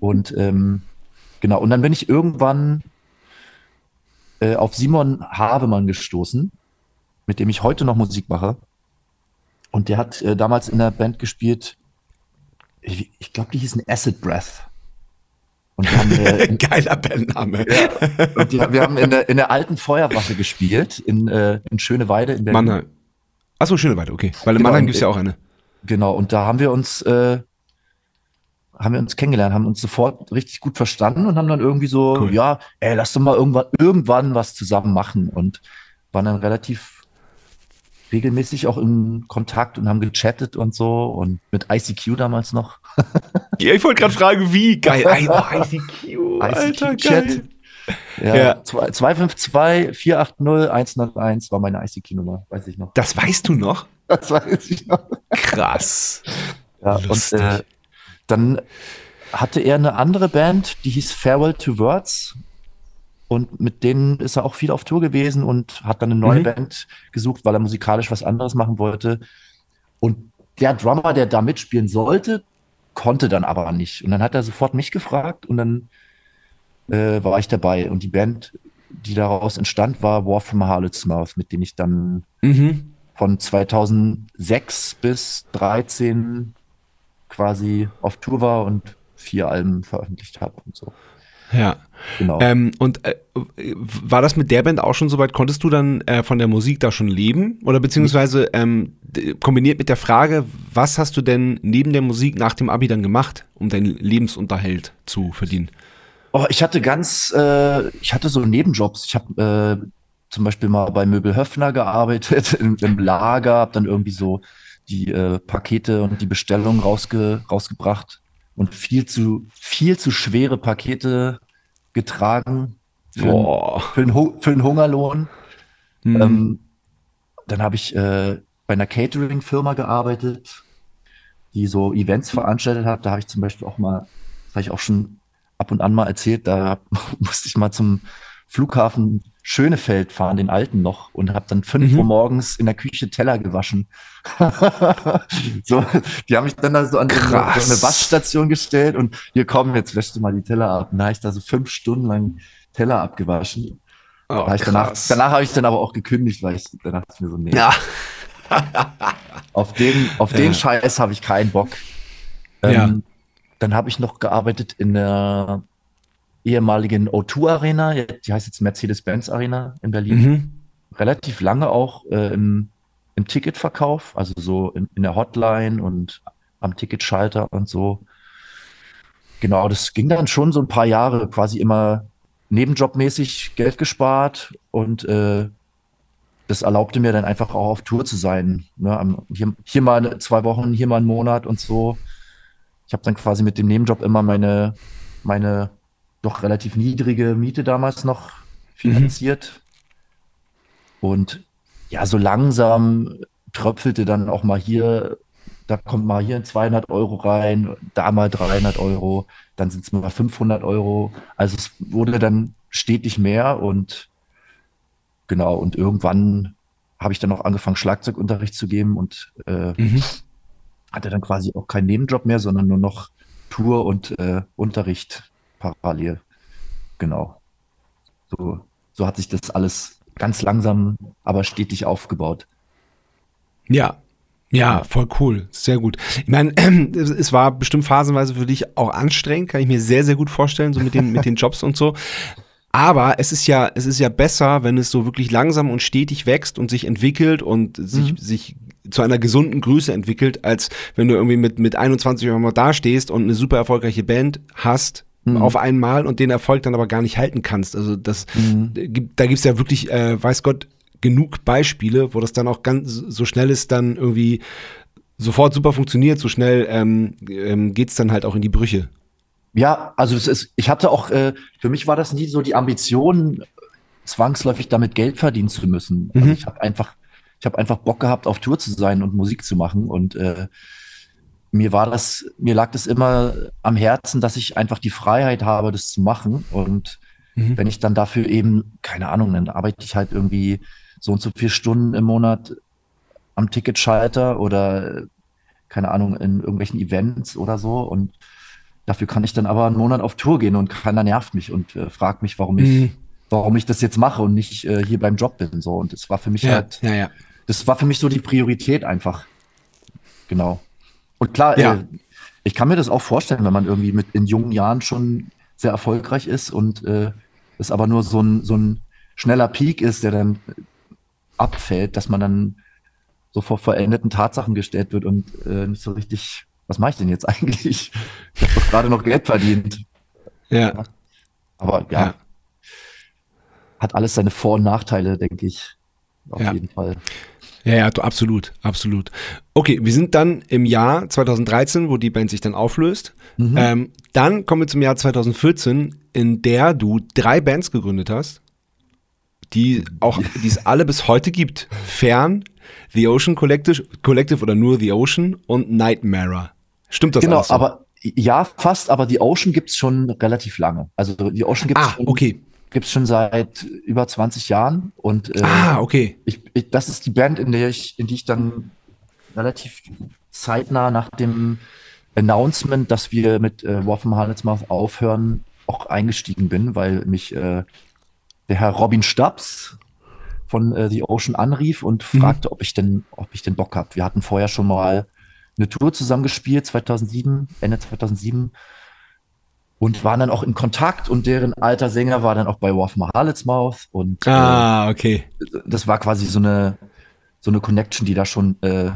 Und ähm, genau, und dann bin ich irgendwann äh, auf Simon Havemann gestoßen, mit dem ich heute noch Musik mache. Und der hat äh, damals in der Band gespielt, ich, ich glaube, die hießen Acid Breath. Und wir haben, äh, in, Geiler Bandname. und die, wir haben in der, in der alten Feuerwache gespielt, in, äh, in Schöneweide in Berlin. Mannheim. Achso, schöne Weite, okay. Weil in Genau, Mannheim und- gibt's ja auch eine. Genau, und da haben wir uns, äh, haben wir uns kennengelernt, haben uns sofort richtig gut verstanden und haben dann irgendwie so, Cool. ja, ey, lass doch mal irgendwann, irgendwann was zusammen machen und waren dann relativ regelmäßig auch in Kontakt und haben gechattet und so und mit ICQ damals noch. Ja, ich wollte gerade fragen, wie geil. ICQ, Alter, ICQ-Chat. geil. Ja, Ja. 252 480 101 war meine ICQ-Nummer, weiß ich noch. Das weißt du noch? Das weiß ich noch. Krass. Ja, und Lustig. äh, dann hatte er eine andere Band, die hieß Farewell to Words. Und mit denen ist er auch viel auf Tour gewesen und hat dann eine neue Mhm. Band gesucht, weil er musikalisch was anderes machen wollte. Und der Drummer, der da mitspielen sollte, konnte dann aber nicht. Und dann hat er sofort mich gefragt und dann äh, war ich dabei. Und die Band, die daraus entstand, war War from Harlot's Mouth, mit denen ich dann Mhm. von 2006 bis 13 quasi auf Tour war und vier Alben veröffentlicht habe und so. Ja. Genau. Ähm, und äh, war das mit der Band auch schon soweit? Konntest du dann äh, von der Musik da schon leben? Oder beziehungsweise ähm, kombiniert mit der Frage, was hast du denn neben der Musik nach dem Abi dann gemacht, um deinen Lebensunterhalt zu verdienen? Oh, ich hatte ganz, äh, ich hatte so Nebenjobs. Ich habe äh, zum Beispiel mal bei Möbel Höfner gearbeitet im, im Lager, habe dann irgendwie so die äh, Pakete und die Bestellungen rausge rausgebracht und viel zu viel zu schwere Pakete getragen für, für, einen, für einen Hungerlohn. Hm. Ähm, dann habe ich äh, bei einer Catering-Firma gearbeitet, die so Events veranstaltet hat. Da habe ich zum Beispiel auch mal, das habe ich auch schon ab und an mal erzählt, da musste ich mal zum Flughafen Schönefeld fahren, den alten noch, und habe dann fünf Mhm. Uhr morgens in der Küche Teller gewaschen. so, die haben mich dann da so an Krass. so eine Waschstation gestellt und hier komm, jetzt wäschst du mal die Teller ab. Und da habe ich da so fünf Stunden lang Teller abgewaschen. Oh, Da hab danach danach habe ich dann aber auch gekündigt, weil ich danach mir so, nee, Ja. auf den, auf den Ja. Scheiß habe ich keinen Bock. Ja. Ähm, Dann habe ich noch gearbeitet in der ehemaligen O2 Arena, die heißt jetzt Mercedes-Benz Arena in Berlin. Mhm. Relativ lange auch äh, im, im Ticketverkauf, also so in, in der Hotline und am Ticketschalter und so. Genau, das ging dann schon so ein paar Jahre, quasi immer nebenjobmäßig Geld gespart und äh, das erlaubte mir dann einfach auch auf Tour zu sein. Ne? Hier, hier mal zwei Wochen, hier mal einen Monat und so. Ich habe dann quasi mit dem Nebenjob immer meine, meine doch relativ niedrige Miete damals noch finanziert. Und ja, so langsam tröpfelte dann auch mal hier, da kommt mal hier 200 Euro rein, da mal 300 Euro, dann sind es mal 500 Euro. Also es wurde dann stetig mehr und genau, und irgendwann habe ich dann auch angefangen, Schlagzeugunterricht zu geben und äh, Mhm. hatte dann quasi auch keinen Nebenjob mehr, sondern nur noch Tour und äh, Unterricht parallel. Genau. So, so hat sich das alles ganz langsam, aber stetig aufgebaut. Ja. Ja, voll cool. Sehr gut. Ich meine, es war bestimmt phasenweise für dich auch anstrengend, kann ich mir sehr, sehr gut vorstellen, so mit den, mit den Jobs und so. Aber es ist ja, es ist ja besser, wenn es so wirklich langsam und stetig wächst und sich entwickelt und sich, sich zu einer gesunden Größe entwickelt, als wenn du irgendwie mit, mit 21 Jahren mal dastehst und eine super erfolgreiche Band hast auf einmal und den Erfolg dann aber gar nicht halten kannst. Also das gibt, da gibt's ja wirklich, äh, weiß Gott, genug Beispiele, wo das dann auch ganz so schnell ist, dann irgendwie sofort super funktioniert, so schnell ähm, ähm, geht's dann halt auch in die Brüche. Ja, also es ist, ich hatte auch, äh, für mich war das nie so die Ambition, zwangsläufig damit Geld verdienen zu müssen. Also Mhm. ich habe einfach, ich habe einfach Bock gehabt, auf Tour zu sein und Musik zu machen. Und äh, mir war das, mir lag das immer am Herzen, dass ich einfach die Freiheit habe, das zu machen. Und Mhm. wenn ich dann dafür eben, keine Ahnung, dann arbeite ich halt irgendwie so und so vier Stunden im Monat am Ticketschalter oder keine Ahnung, in irgendwelchen Events oder so. Und dafür kann ich dann aber einen Monat auf Tour gehen und keiner nervt mich und äh, fragt mich, warum ich, Mhm. warum ich das jetzt mache und nicht äh, hier beim Job bin. So. Und das war für mich Ja, halt, ja, ja. das war für mich so die Priorität einfach. Genau. Und klar, Ja. äh, ich kann mir das auch vorstellen, wenn man irgendwie mit in jungen Jahren schon sehr erfolgreich ist und äh, es aber nur so ein, so ein schneller Peak ist, der dann abfällt, dass man dann so vor verendeten Tatsachen gestellt wird und äh, nicht so richtig, was mache ich denn jetzt eigentlich? Ich habe doch gerade noch Geld verdient. Ja, Aber ja, Ja. hat alles seine Vor- und Nachteile, denke ich. Auf Ja. jeden Fall. Ja, ja, du- absolut, absolut. Okay, wir sind dann im Jahr 2013, wo die Band sich dann auflöst. Mhm. Ähm, dann kommen wir zum Jahr 2014, in der du drei Bands gegründet hast, die auch, die es alle bis heute gibt. Fern, The Ocean Collective, Collective oder nur The Ocean und Nightmare. Stimmt das Genau, alles so? aber ja, fast, aber die Ocean gibt's schon relativ lange. Also die Ocean gibt's Ah, schon, okay. Gibt's schon seit über 20 Jahren. Und äh, Ah, okay. ich, ich, das ist die Band, in der ich, in die ich dann relativ zeitnah nach dem Announcement, dass wir mit äh, War from Harnetsmouth aufhören, auch eingestiegen bin, weil mich äh, der Herr Robin Stubbs von äh, The Ocean anrief und Mhm. fragte, ob ich denn, ob ich denn Bock habe. Wir hatten vorher schon mal eine Tour zusammen gespielt, 2007, Ende 2007 und waren dann auch in Kontakt und deren alter Sänger war dann auch bei from Harlot's und äh, Ah, okay. das war quasi so eine, so eine Connection, die da schon äh,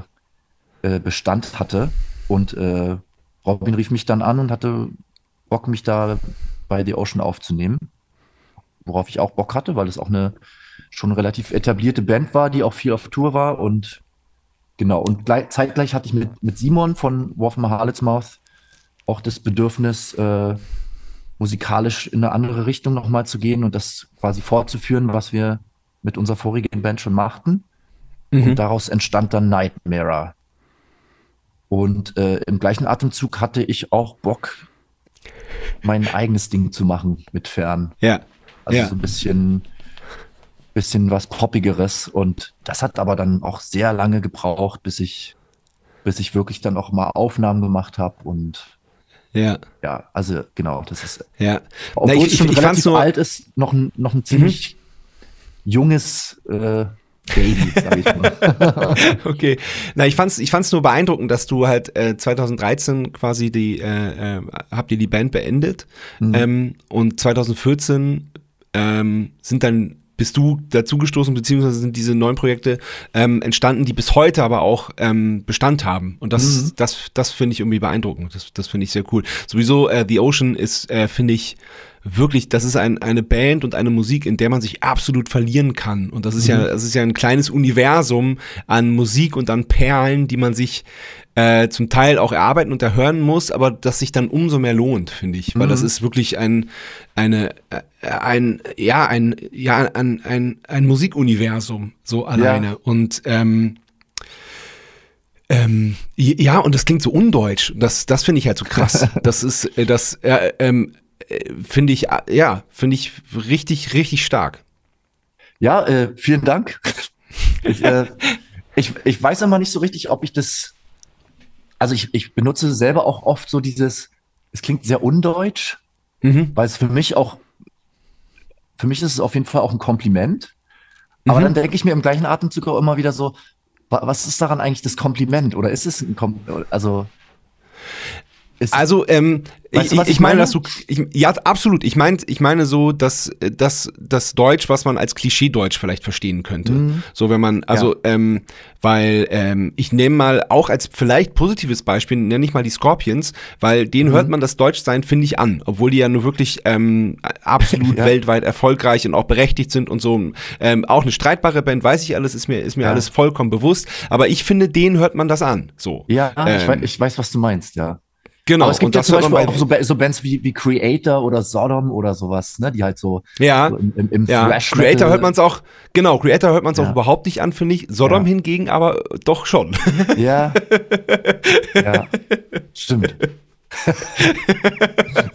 äh, Bestand hatte. Und äh, Robin rief mich dann an und hatte Bock, mich da bei The Ocean aufzunehmen. Worauf ich auch Bock hatte, weil es auch eine schon relativ etablierte Band war, die auch viel auf Tour war. Und genau, und gleich, zeitgleich hatte ich mit, mit Simon von War from Harlot's Mouth auch das Bedürfnis, äh, musikalisch in eine andere Richtung nochmal zu gehen und das quasi fortzuführen, was wir mit unserer vorigen Band schon machten. Mhm. Und daraus entstand dann Nightmare. Und äh, im gleichen Atemzug hatte ich auch Bock, mein eigenes Ding zu machen mit Fern. Ja. Also Ja. so ein bisschen, bisschen was Poppigeres. Und das hat aber dann auch sehr lange gebraucht, bis ich, bis ich wirklich dann auch mal Aufnahmen gemacht habe und Ja. Ja, also genau, das ist, Ja. obwohl Na, es schon relativ fand's nur- Mhm. alt ist, noch ein, noch ein ziemlich junges äh, Baby, sag ich mal. Okay. Na, ich fand's, ich fand's nur beeindruckend, dass du halt äh, 2013 quasi die, äh, äh, habt ihr die Band beendet ähm, und 2014 ähm, sind dann bist du dazugestoßen, beziehungsweise sind diese neuen Projekte ähm, entstanden, die bis heute aber auch ähm, Bestand haben. Und das, das, das finde ich irgendwie beeindruckend. Das, das finde ich sehr cool. Sowieso, äh, The Ocean ist, äh, finde ich, wirklich, das ist ein, eine Band und eine Musik, in der man sich absolut verlieren kann. Und das ist ja, das ist ja ein kleines Universum an Musik und an Perlen, die man sich äh, zum Teil auch erarbeiten und erhören muss, aber das sich dann umso mehr lohnt, finde ich. Weil das ist wirklich ein, eine, äh, ein, ja, ein, ja, ein, ein, ein Musikuniversum, so alleine. Und ähm, ähm, ja, und das klingt so undeutsch. Das, das finde ich halt so krass. Das ist, äh, das, äh, ähm, äh, finde ich, ja, finde ich richtig, richtig stark. Ja, äh, vielen Dank. Ich, äh, ich, ich weiß immer nicht so richtig, ob ich das. Also ich, ich benutze selber auch oft so dieses, es klingt sehr undeutsch, Mhm. weil es für mich auch, für mich ist es auf jeden Fall auch ein Kompliment. Aber Mhm. dann denke ich mir im gleichen Atemzug auch immer wieder so, wa- was ist daran eigentlich das Kompliment? Oder ist es ein Kompliment? Also, ist, Also, ähm, Weißt ich, du, ich, ich meine, meine? dass du, ich, ja, absolut. Ich meine, ich meine so, dass äh, das, das Deutsch, was man als Klischee-Deutsch vielleicht verstehen könnte. Mhm. So, wenn man, also, ähm, weil ähm, ich nehme mal auch als vielleicht positives Beispiel, nenne ich mal die Scorpions, weil denen Mhm. hört man das Deutschsein, finde ich, an, obwohl die ja nur wirklich ähm, absolut Ja. weltweit erfolgreich und auch berechtigt sind und so. Ähm, auch eine streitbare Band, weiß ich alles, ist mir, ist mir Ja. alles vollkommen bewusst. Aber ich finde, denen hört man das an. So. ja, ich, ähm, weiß, ich weiß, was du meinst, ja. Genau. Aber es gibt und ja das zum hört man Beispiel bei- auch so, so Bands wie, wie Creator oder Sodom oder sowas, ne, die halt so, Ja. so im, im, im Ja, Thrash Creator hört man es auch, genau, Creator hört man es Ja. auch überhaupt nicht an, finde ich. Sodom Ja. hingegen aber doch schon. Ja. ja. Stimmt.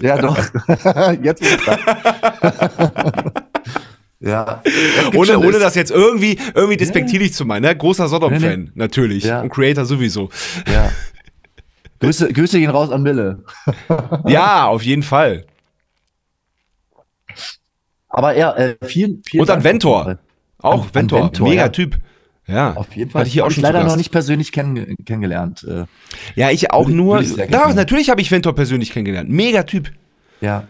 ja, doch. Jetzt ist ja. Ohne, ohne das jetzt irgendwie, irgendwie despektierlich zu meinen. Ne? Großer Sodom-Fan, Nee, natürlich. Ja. Und Creator sowieso. Ja. Grüße, Grüße gehen raus an Mille. ja, auf jeden Fall. Aber ja, äh, vielen, vielen Und an Dank Ventor. Auch An- an Ventor. Ventor, Mega ja. Typ. Ja. Auf jeden Fall. Hatte ich hier auch schon leider noch nicht persönlich kenn kennengelernt. Äh, Ja, ich auch Würde- nur. würde Ja, natürlich habe ich Ventor persönlich kennengelernt. Mega Typ. ja.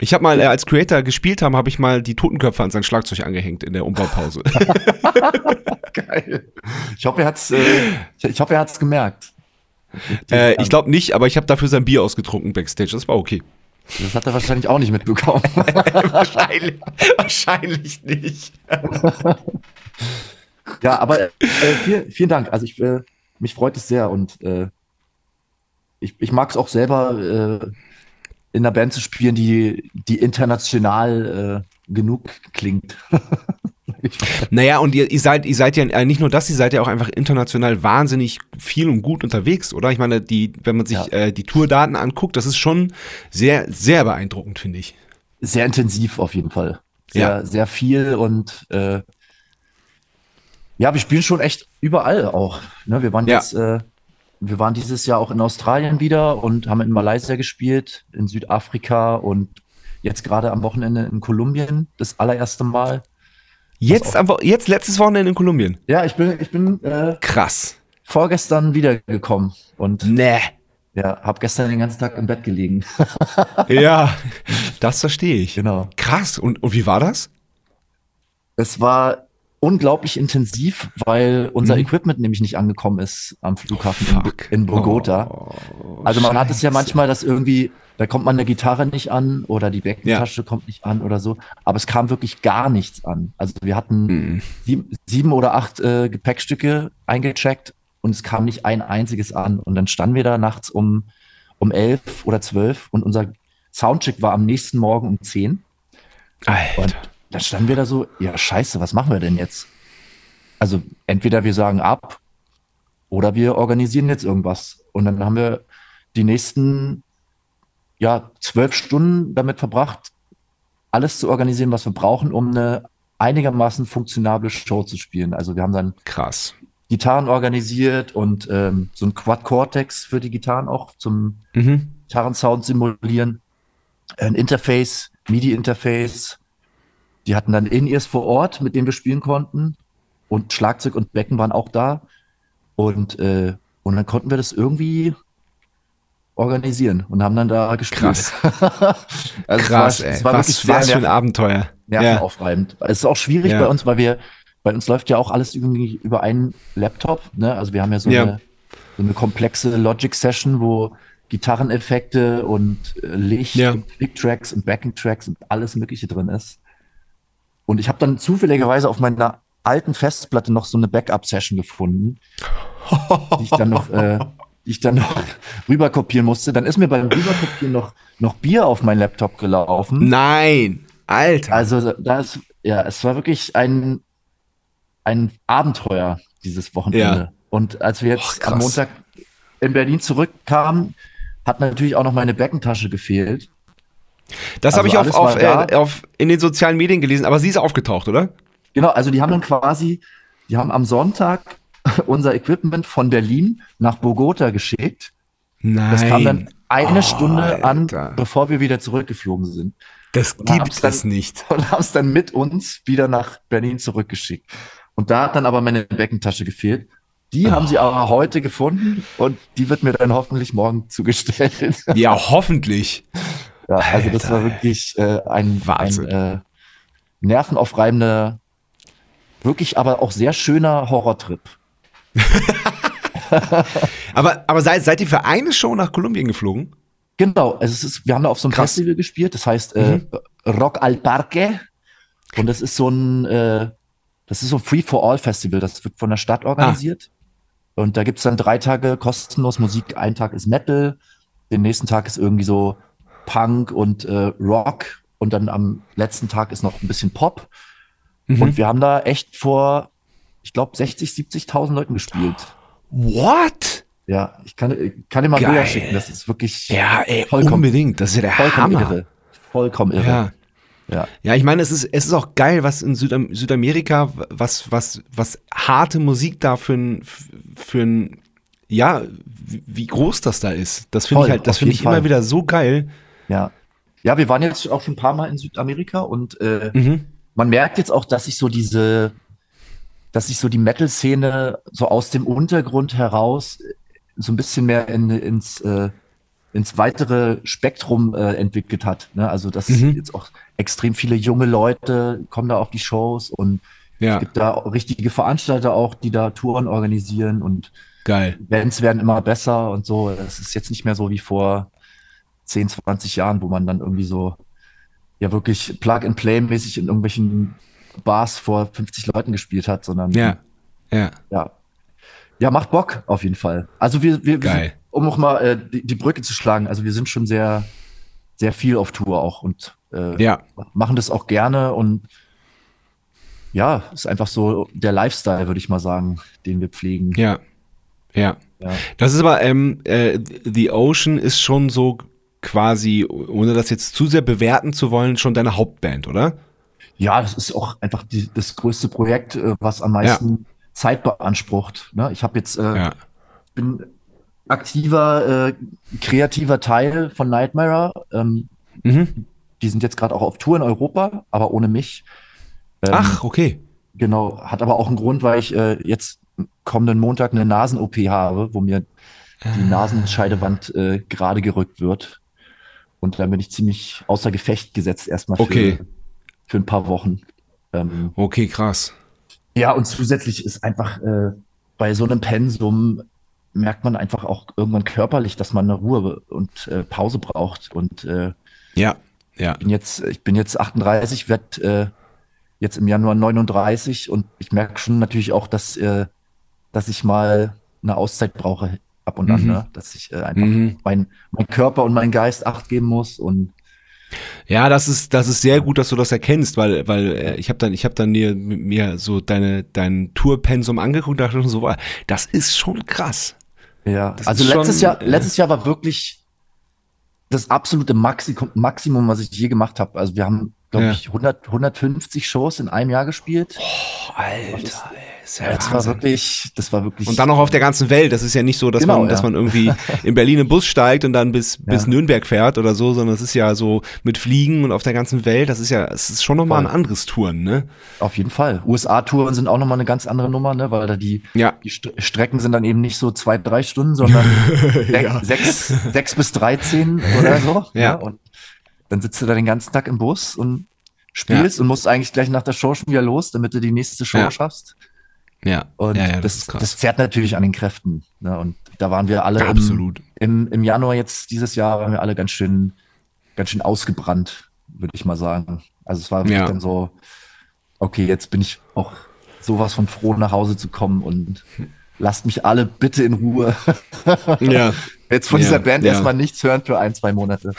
Ich habe mal, äh, als Creator gespielt haben, habe ich mal die Totenköpfe an sein Schlagzeug angehängt in der Umbaupause. Geil. Ich hoffe, er hat's, äh, ich, ich hoffe, er hat's gemerkt. äh, ich glaube nicht, aber ich habe dafür sein Bier ausgetrunken backstage. Das war okay. Das hat er wahrscheinlich auch nicht mitbekommen. wahrscheinlich, wahrscheinlich nicht. Ja, aber äh, vielen, vielen Dank. Also ich, äh, mich freut es sehr und äh, ich, ich mag es auch selber, äh, in einer Band zu spielen, die, die international äh, genug klingt. Naja, und ihr, ihr seid, ihr seid ja äh, nicht nur das, ihr seid ja auch einfach international wahnsinnig viel und gut unterwegs, oder? Ich meine, die, wenn man sich Ja. äh, die Tourdaten anguckt, das ist schon sehr, sehr beeindruckend, finde ich. Sehr intensiv auf jeden Fall. Sehr, Ja. sehr viel und äh, ja, wir spielen schon echt überall auch. Ne, wir waren Ja. jetzt, äh, wir waren dieses Jahr auch in Australien wieder und haben in Malaysia gespielt, in Südafrika und jetzt gerade am Wochenende in Kolumbien, das allererste Mal. Jetzt, am jetzt letztes Wochenende in Kolumbien. Ja, ich bin, ich bin äh, Krass. vorgestern wiedergekommen und Nee. ja, habe gestern den ganzen Tag im Bett gelegen. Ja, das verstehe ich. genau. Krass. Und, und wie war das? Es war unglaublich intensiv, weil unser Mhm. Equipment nämlich nicht angekommen ist am Flughafen in, Bo- Fuck. in Bogota. Oh, also man hat es ja Scheiße. manchmal, dass irgendwie, da kommt man eine Gitarre nicht an oder die Beckentasche kommt nicht an oder so, aber es kam wirklich gar nichts an. Also wir hatten Mhm. sieben, sieben oder acht äh, Gepäckstücke eingecheckt und es kam nicht ein einziges an. Und dann standen wir da nachts um, um elf oder zwölf und unser Soundcheck war am nächsten Morgen um zehn. Alter. Und dann standen wir da so, ja, scheiße, was machen wir denn jetzt? Also entweder wir sagen ab oder wir organisieren jetzt irgendwas. Und dann haben wir die nächsten, ja, zwölf Stunden damit verbracht, alles zu organisieren, was wir brauchen, um eine einigermaßen funktionable Show zu spielen. Also wir haben dann Krass. Gitarren organisiert und ähm, so ein Quad Cortex für die Gitarren auch zum Mhm. Gitarrensound simulieren. Ein Interface, MIDI-Interface. Die hatten dann In-Ears vor Ort, mit denen wir spielen konnten. Und Schlagzeug und Becken waren auch da. Und, äh, und dann konnten wir das irgendwie organisieren und haben dann da gespielt. Krass. also Krass, es war, ey. es war was, wirklich sehr was für ein Abenteuer. Ja. nervenaufreibend. Es ist auch schwierig Ja. bei uns, weil wir, bei uns läuft ja auch alles irgendwie über einen Laptop. Ne? Also wir haben ja so, Ja. Eine, so eine komplexe Logic-Session, wo Gitarreneffekte und äh, Licht Ja. und Click-Tracks und Backing-Tracks und alles Mögliche drin ist. Und ich habe dann zufälligerweise auf meiner alten Festplatte noch so eine Backup-Session gefunden, die ich dann noch, äh, die ich dann noch rüber kopieren musste. Dann ist mir beim Rüberkopieren noch, noch Bier auf meinen Laptop gelaufen. Nein, Alter. Also da ist, ja, es war wirklich ein, ein Abenteuer dieses Wochenende. Ja. Und als wir Och, jetzt krass. am Montag in Berlin zurückkamen, hat natürlich auch noch meine Beckentasche gefehlt. Das also habe ich auf, auf, äh, auf, in den sozialen Medien gelesen, aber sie ist aufgetaucht, oder? Genau, also die haben dann quasi, die haben am Sonntag unser Equipment von Berlin nach Bogota geschickt. Nein. Das kam dann eine Oh, Stunde an, Alter. bevor wir wieder zurückgeflogen sind. das gibt dann- es nicht. und haben es dann mit uns wieder nach Berlin zurückgeschickt. Und da hat dann aber meine Beckentasche gefehlt. Die haben sie aber heute gefunden und die wird mir dann hoffentlich morgen zugestellt. Ja, hoffentlich. Ja, also das war Alter, wirklich äh, ein, ein äh, nervenaufreibender, wirklich aber auch sehr schöner Horrortrip. Aber, aber seid, seid ihr für eine Show nach Kolumbien geflogen? Genau, also es ist, wir haben da auf so einem Krass. Festival gespielt, das heißt äh, Rock al Parque. Und das ist so ein, äh, das ist so ein Free-for-All-Festival, das wird von der Stadt organisiert. Und da gibt's dann drei Tage kostenlos Musik. Ein Tag ist Metal, den nächsten Tag ist irgendwie so Punk und äh, Rock und dann am letzten Tag ist noch ein bisschen Pop. Mhm. Und wir haben da echt vor, ich glaube, 60, 70.000 Leuten gespielt. What? Ja, ich kann, ich kann dir mal Geil. Bilder schicken, das ist wirklich Ja, ey, Vollkommen. unbedingt. Das ist ja der vollkommen Hammer. irre. Vollkommen irre. Ja. Ja. Ja, ich meine, es ist, es ist auch geil, was in Südam Südamerika, was, was, was harte Musik da für ein, für ein, ja, wie, groß das da ist. Das finde ich halt, das finde ich immer Fall. wieder so geil. Ja. Ja, wir waren jetzt auch schon ein paar Mal in Südamerika und äh, Mhm. man merkt jetzt auch, dass sich so diese, dass sich so die Metal-Szene so aus dem Untergrund heraus äh, so ein bisschen mehr in, ins, äh, ins weitere Spektrum äh, entwickelt hat. Ne? Also, dass Mhm. jetzt auch extrem viele junge Leute kommen da auf die Shows und Ja, es gibt da richtige Veranstalter auch, die da Touren organisieren und geil. Bands werden immer besser und so. Es ist jetzt nicht mehr so wie vor 10, 20 Jahren, wo man dann irgendwie so ja wirklich Plug-and-Play-mäßig in irgendwelchen Bars vor 50 Leuten gespielt hat, sondern Ja, ja. ja. Ja, macht Bock auf jeden Fall. Also wir, wir, wir Geil. um noch mal äh, die, die Brücke zu schlagen, also wir sind schon sehr, sehr viel auf Tour auch und äh, Ja, machen das auch gerne und ja, ist einfach so der Lifestyle, würde ich mal sagen, den wir pflegen. ja, ja. Ja. Das ist aber, ähm, äh, The Ocean ist schon so quasi, ohne das jetzt zu sehr bewerten zu wollen, schon deine Hauptband, oder? Ja, das ist auch einfach die, das größte Projekt, äh, was am meisten Zeit beansprucht. Ne? Ich habe jetzt, äh, Ja. bin aktiver, äh, kreativer Teil von Nightmare. Ähm, Mhm. die sind jetzt gerade auch auf Tour in Europa, aber ohne mich. Ähm, Ach, okay. Genau, hat aber auch einen Grund, weil ich äh, jetzt kommenden Montag eine Nasen-OP habe, wo mir die Nasenscheidewand äh, gerade gerückt wird. Und dann bin ich ziemlich außer Gefecht gesetzt erstmal für, Okay. für ein paar Wochen. Ähm, Okay, krass. Ja, und zusätzlich ist einfach äh, bei so einem Pensum merkt man einfach auch irgendwann körperlich, dass man eine Ruhe und äh, Pause braucht. Und äh, Ja, ja. bin jetzt, ich bin jetzt 38, werde äh, jetzt im Januar 39 und ich merke schon natürlich auch, dass, äh, dass ich mal eine Auszeit brauche ab und an, Mhm. ne? dass ich äh, einfach Mhm. mein, mein Körper und mein Geist acht geben muss und Ja, das ist das ist sehr gut, dass du das erkennst, weil weil äh, ich habe dann ich habe dann mir mir so deine dein Tourpensum angeguckt, und dachte schon so, das ist schon krass. Ja, Das also ist schon, letztes Jahr, äh, letztes Jahr war wirklich das absolute Maximum, Maximum, was ich je gemacht habe. Also wir haben, glaube Ja. ich, 100, 150 Shows in einem Jahr gespielt. Oh, Alter, ey, ist ja Ja, das war wirklich, das war wirklich. Und dann noch auf der ganzen Welt. Das ist ja nicht so, dass, Genau, man, dass ja. man irgendwie in Berlin im Bus steigt und dann bis, bis Ja. Nürnberg fährt oder so, sondern es ist ja so mit Fliegen und auf der ganzen Welt. Das ist ja, es ist schon nochmal ein anderes Touren, ne? Auf jeden Fall. USA-Touren sind auch nochmal eine ganz andere Nummer, ne? weil da die, Ja. die St Strecken sind dann eben nicht so zwei, drei Stunden, sondern Ja. sechs, sechs bis 13 oder so. Ja. ne? Und dann sitzt du da den ganzen Tag im Bus und spielst und musst eigentlich gleich nach der Show schon wieder los, damit du die nächste Show Ja. schaffst. Ja. Und ja, ja, das, das, das zerrt natürlich an den Kräften. Ne? Und da waren wir alle im, Absolut. im, im Januar jetzt dieses Jahr waren wir alle ganz schön, ganz schön ausgebrannt, würde ich mal sagen. Also es war wirklich Ja. dann so, okay, jetzt bin ich auch sowas von froh, nach Hause zu kommen und lasst mich alle bitte in Ruhe. Ja. Jetzt von dieser Band erstmal nichts hören für ein, zwei Monate.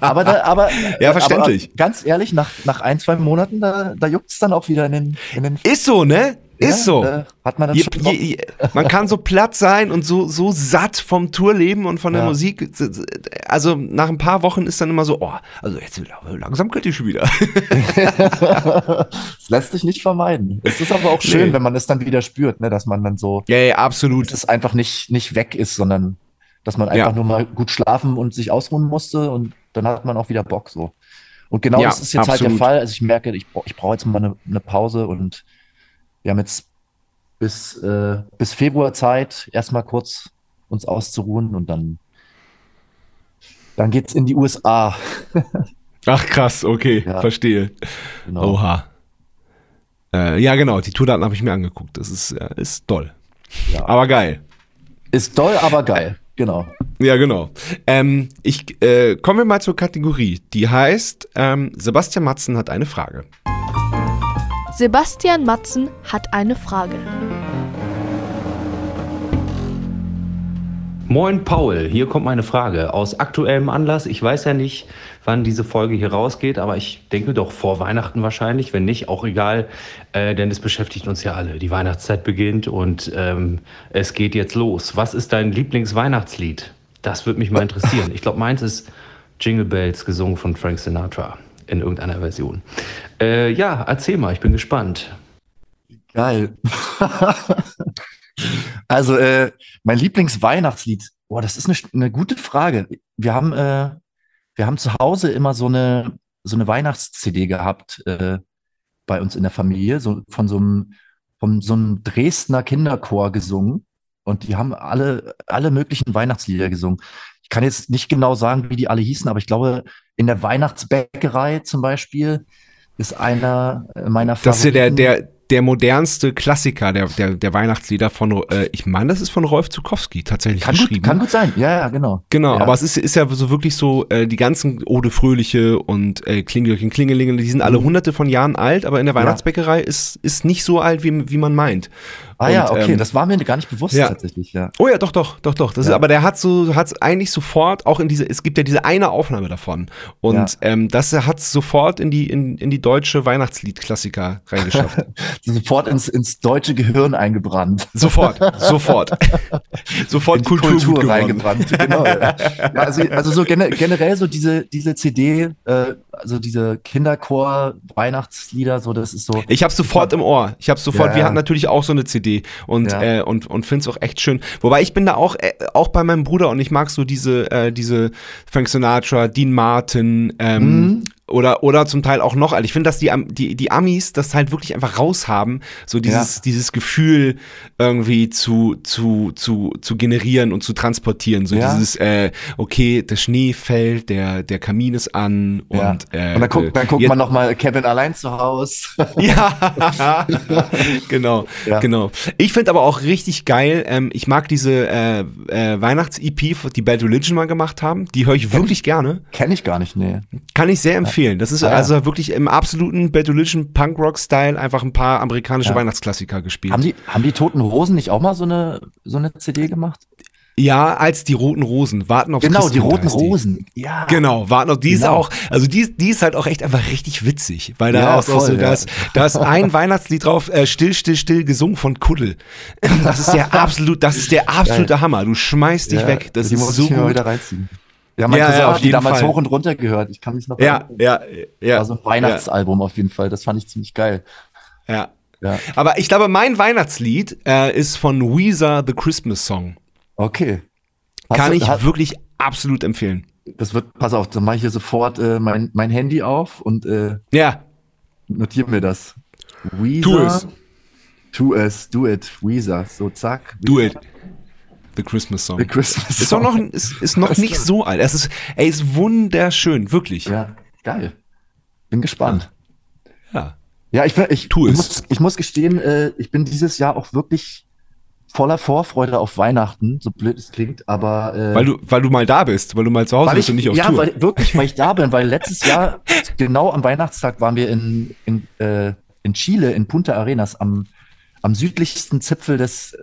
Aber, da, aber, Ja, verständlich. aber ganz ehrlich, nach, nach ein, zwei Monaten, da, da juckt es dann auch wieder in den, in den Ist so, ne? Ist Ja, so. Da hat man dann Je, schon je, man kann so platt sein und so, so satt vom Tourleben und von der Ja. Musik. Also nach ein paar Wochen ist dann immer so, oh, also jetzt langsam könnte ich schon wieder. das lässt sich nicht vermeiden. Es ist aber auch schön, Nee. wenn man es dann wieder spürt, ne, dass man dann so, Ja, ja, absolut. dass es einfach nicht, nicht weg ist, sondern dass man einfach Ja. nur mal gut schlafen und sich ausruhen musste und dann hat man auch wieder Bock so. Und genau das ist jetzt halt absolut. der Fall. Also ich merke, ich, ich brauche jetzt mal eine, eine Pause und wir haben jetzt bis, äh, bis Februar Zeit, erstmal kurz uns auszuruhen und dann, dann geht's in die USA. Ach krass, okay, Ja. verstehe. Genau. Oha. Äh, ja, genau, die Tourdaten habe ich mir angeguckt. Das ist, äh, ist toll. Ja. Aber geil. Ist doll, aber geil. Genau. Ja, genau. Ähm, ich äh, kommen wir mal zur Kategorie. Die heißt, ähm, Sebastian Matzen hat eine Frage. Sebastian Matzen hat eine Frage. Moin Paul, hier kommt meine Frage. Aus aktuellem Anlass, ich weiß ja nicht, wann diese Folge hier rausgeht, aber ich denke doch vor Weihnachten wahrscheinlich, wenn nicht, auch egal, äh, denn es beschäftigt uns ja alle. Die Weihnachtszeit beginnt und ähm, es geht jetzt los. Was ist dein Lieblingsweihnachtslied? Das würde mich mal interessieren. Ich glaube, meins ist Jingle Bells, gesungen von Frank Sinatra in irgendeiner Version. Äh, ja, erzähl mal, ich bin gespannt. Geil. also, äh, mein Lieblingsweihnachtslied. Boah, das ist eine, eine gute Frage. Wir haben, äh, wir haben zu Hause immer so eine, so eine Weihnachts-CD gehabt, äh, bei uns in der Familie, so von so einem, von so einem Dresdner Kinderchor gesungen. Und die haben alle, alle möglichen Weihnachtslieder gesungen. Ich kann jetzt nicht genau sagen, wie die alle hießen, aber ich glaube, in der Weihnachtsbäckerei zum Beispiel ist einer meiner Das ist ja der, Favoriten. der, der modernste Klassiker der, der, der Weihnachtslieder von, äh, ich meine, das ist von Rolf Zukowski tatsächlich Kann geschrieben. gut, kann gut sein. Ja, ja, genau. Genau, Ja. aber es ist, ist ja so wirklich so, äh, die ganzen Ode Fröhliche und äh, Klingelchen, Klingelingel, die sind alle Mhm. hunderte von Jahren alt, aber in der Ja. Weihnachtsbäckerei ist, ist nicht so alt, wie, wie man meint. Ah ja, Und, okay, ähm, das war mir gar nicht bewusst ja. tatsächlich, ja. Oh ja, doch, doch, doch, doch. Das ist, Ja. aber der hat so, hat's eigentlich sofort auch in diese, es gibt ja diese eine Aufnahme davon. Und Ja. ähm, das hat's sofort in die, in, in die deutsche Weihnachtslied-Klassiker reingeschafft. Sofort ins, ins deutsche Gehirn eingebrannt. sofort, sofort. sofort Kultur, Kultur, reingebrannt. Genau. Ja. Ja, also, also so gene- generell so diese, diese CD, äh, also diese Kinderchor-Weihnachtslieder, so das ist so. Ich habe sofort im Ohr. Ich habe sofort. Ja, Wir hatten natürlich auch so eine CD und Ja. äh, und und find's auch echt schön. Wobei ich bin da auch äh, auch bei meinem Bruder und ich mag so diese äh, diese Frank Sinatra, Dean Martin ähm, Mhm. Oder oder zum Teil auch noch. Also ich finde, dass die die die Amis das halt wirklich einfach raushaben, so dieses dieses Gefühl irgendwie zu zu zu zu generieren und zu transportieren. So Ja. dieses äh, okay, der Schnee fällt, der der Kamin ist an Ja. und äh, Und dann guckt, dann guckt man nochmal Kevin allein zu Haus. ja, genau, Ja. genau. Ich finde aber auch richtig geil, ähm, ich mag diese äh, äh, Weihnachts-EP, die Bad Religion mal gemacht haben. Die höre ich wirklich gerne. Kenne ich gar nicht, nee. Kann ich sehr empfehlen. Das ist Ah, ja. also wirklich im absoluten Religion Punk-Rock-Style einfach ein paar amerikanische Ja. Weihnachtsklassiker gespielt. Haben die, haben die Toten Hosen nicht auch mal so eine, so eine CD gemacht? ja, als die Roten Rosen. Warten auf Genau, die Roten Rosen. Ja. Genau, warten auf die ist Genau. auch, also die, ist- die ist halt auch echt einfach richtig witzig, weil da Ja, auch, auch so, voll, da ja. ist, da ist ein Weihnachtslied drauf, äh, still, still, still, gesungen von Kuddel. Das ist der absolut, das ist der absolute Hammer. Du schmeißt dich Ja, weg. Das die ist muss so ich mir gut. wieder reinziehen. Ja, mein Ja, Cousin ja, auf hat die damals Fall. hoch und runter gehört. Ich kann mich noch Ja, erinnern. ja, ja. War so ein Weihnachtsalbum auf jeden Fall. Das fand ich ziemlich geil. Ja. Ja. Aber ich glaube, mein Weihnachtslied äh, ist von Weezer The Christmas Song. Okay. Hast Kann du- ich hat- wirklich absolut empfehlen. Das wird, pass auf, dann mache ich hier sofort äh, mein, mein Handy auf und äh, Ja, notiere mir das. Weezer. Tu es. Tu es, do it. Weezer. So, zack. do it. The Christmas Song. The Christmas Ist auch noch, ist, ist noch nicht so alt. Es ist, ey, ist wunderschön, wirklich. Ja, geil. Bin gespannt. Ja. Ja, ich, bin- ich, Tu ich, es. muss, ich muss gestehen, äh, ich bin dieses Jahr auch wirklich voller Vorfreude auf Weihnachten, so blöd es klingt, aber äh, Weil du, weil du mal da bist, weil du mal zu Hause bist ich, und nicht auf ja, Tour. weil, wirklich, weil ich da bin, weil letztes Jahr, genau am Weihnachtstag, waren wir in, in, äh, in Chile, in Punta Arenas, am, am südlichsten Zipfel des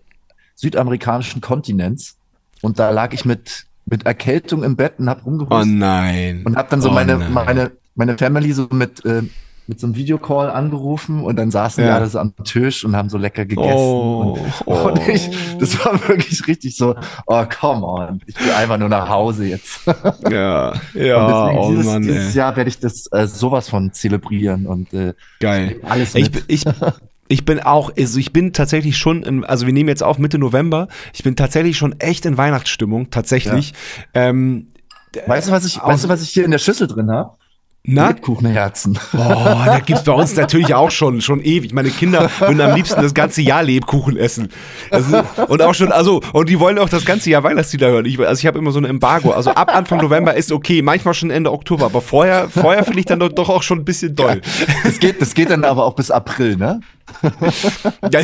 südamerikanischen Kontinents. Und da lag ich mit, mit Erkältung im Bett und hab oh rumgehustet nein. und hab dann so Oh meine, nein. meine, meine Family so mit, äh, mit so einem Videocall angerufen und dann saßen Ja. wir alle so am Tisch und haben so lecker gegessen. Oh, und, oh. und ich, das war wirklich richtig so, oh, come on, ich will einfach nur nach Hause jetzt. Ja, ja, oh dieses, Mann, dieses. Jahr werde ich das äh, sowas von zelebrieren und äh, Geil. alles Ich, mit. bin- ich, ich bin auch, also ich bin tatsächlich schon, in, also wir nehmen jetzt auf Mitte November, ich bin tatsächlich schon echt in Weihnachtsstimmung, tatsächlich. Ähm, weißt du, was ich, weißt du, was ich hier in der Schüssel drin habe? Na? Lebkuchenherzen. Oh, da gibt's bei uns natürlich auch schon, schon ewig. Meine Kinder würden am liebsten das ganze Jahr Lebkuchen essen. Also, und auch schon, also, und die wollen auch das ganze Jahr Weihnachtslieder hören. Ich, also ich habe immer so ein Embargo. Also ab Anfang November ist okay, manchmal schon Ende Oktober, aber vorher, vorher finde ich dann doch, doch auch schon ein bisschen doll. Das geht, das geht dann aber auch bis April, ne? Ja,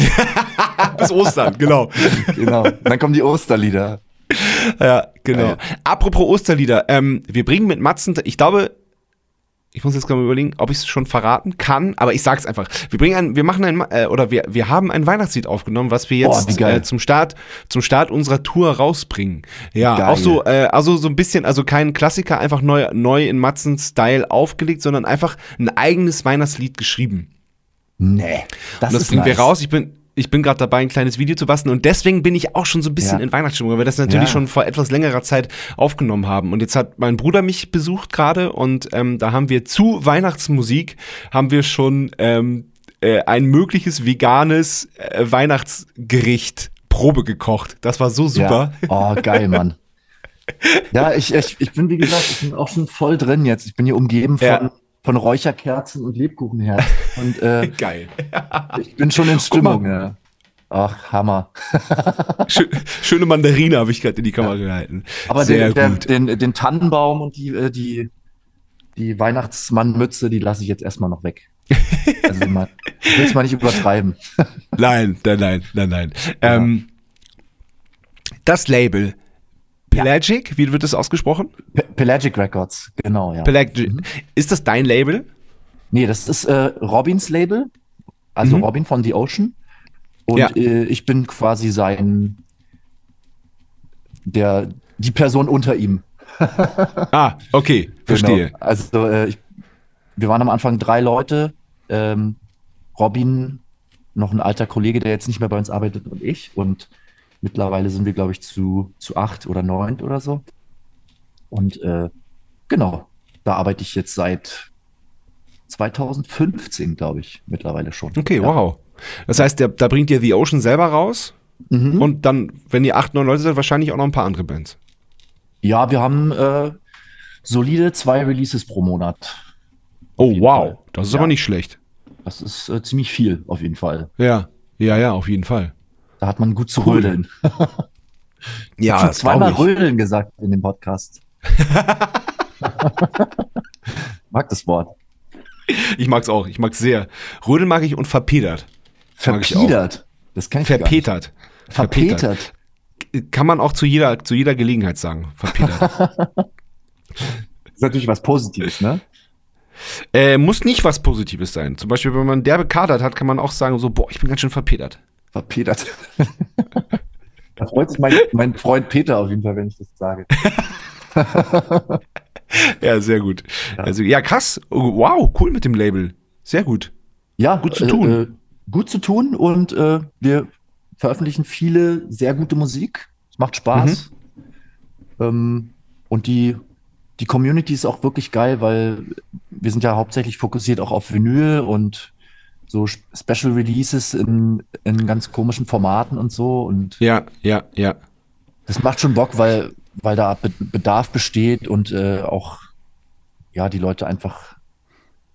bis Ostern, genau. Genau. Dann kommen die Osterlieder. Ja, genau. Ja. Apropos Osterlieder, ähm, wir bringen mit Matzen, ich glaube, ich muss jetzt gerade mal überlegen, ob ich es schon verraten kann, aber ich sag's einfach. Wir bringen ein, wir machen ein, äh, oder wir, wir haben ein Weihnachtslied aufgenommen, was wir Boah, jetzt geil. äh, zum Start, zum Start unserer Tour rausbringen. Ja, Geil. auch so, äh, also so ein bisschen, also kein Klassiker, einfach neu, neu in Matzen-Style aufgelegt, sondern einfach ein eigenes Weihnachtslied geschrieben. Nee. Das, Und das bringen wir nice. raus. Ich bin, ich bin gerade dabei, ein kleines Video zu basteln und deswegen bin ich auch schon so ein bisschen Ja. in Weihnachtsstimmung, weil wir das natürlich Ja. schon vor etwas längerer Zeit aufgenommen haben. Und jetzt hat mein Bruder mich besucht gerade und ähm, da haben wir zu Weihnachtsmusik haben wir schon ähm, äh, ein mögliches veganes äh, Weihnachtsgericht Probe gekocht. Das war so super. Ja. Oh, geil, Mann. Ja, ich, ich, ich bin, wie gesagt, ich bin auch schon voll drin jetzt. Ich bin hier umgeben von. Von Räucherkerzen und Lebkuchenherzen. Und äh, Geil. ich bin schon in. Stimmung, ja. Ach, Hammer. Schö schöne Mandarine habe ich gerade in die Kamera gehalten. Aber den, den, den Tannenbaum und die, äh, die, die Weihnachtsmannmütze, die lasse ich jetzt erstmal noch weg. Also mal, ich will es mal nicht übertreiben. Nein, nein, nein, nein, nein. Ähm, das Label Pelagic, wie wird das ausgesprochen? Pe Pelagic Records, genau, ja. Pelagic. Ist das dein Label? Nee, das ist äh, Robins Label, also Mhm. Robin von The Ocean. Und Ja. äh, ich bin quasi sein, der, die Person unter ihm. Ah, okay, verstehe. Genau. Also äh, ich, wir waren am Anfang drei Leute. Ähm, Robin, noch ein alter Kollege, der jetzt nicht mehr bei uns arbeitet, und ich. Und mittlerweile sind wir, glaube ich, zu, zu acht oder neun oder so. Und äh, genau, da arbeite ich jetzt seit 2015, glaube ich, mittlerweile schon. Okay, ja. wow. Das heißt, der, da bringt ihr The Ocean selber raus Mhm. und dann, wenn ihr acht, neun Leute seid, wahrscheinlich auch noch ein paar andere Bands. Ja, wir haben äh, solide zwei Releases pro Monat. Oh, wow. Fall. Das ist Ja. aber nicht schlecht. Das ist äh, ziemlich viel, auf jeden Fall. Ja, ja, ja, auf jeden Fall. Da hat man gut zu Cool. rödeln. Ja, schon zweimal rödeln gesagt in dem Podcast. Mag das Wort. Ich mag's auch, ich mag's sehr. Rödel mag ich und verpedert. Verpedert. Das kann ich nicht. Verpetert. Verpetert. Kann man auch zu jeder, zu jeder Gelegenheit sagen. Verpedert. Das ist natürlich was Positives, ne? äh, muss nicht was Positives sein. Zum Beispiel, wenn man derbe kadert hat, kann man auch sagen, so, boah, ich bin ganz schön verpedert. Verpedert. da freut sich mein, mein Freund Peter auf jeden Fall, wenn ich das sage. Ja, sehr gut. Also, ja, krass. Wow, cool mit dem Label. Sehr gut. Ja, Gut zu äh, tun. Äh, gut zu tun und äh, wir veröffentlichen viele sehr gute Musik. Es macht Spaß. Mhm. Ähm, und die, die Community ist auch wirklich geil, weil wir sind ja hauptsächlich fokussiert auch auf Vinyl und so Special Releases in, in ganz komischen Formaten und so. Und Ja, ja, ja. das macht schon Bock, weil, weil da Be Bedarf besteht und äh, auch ja, die Leute einfach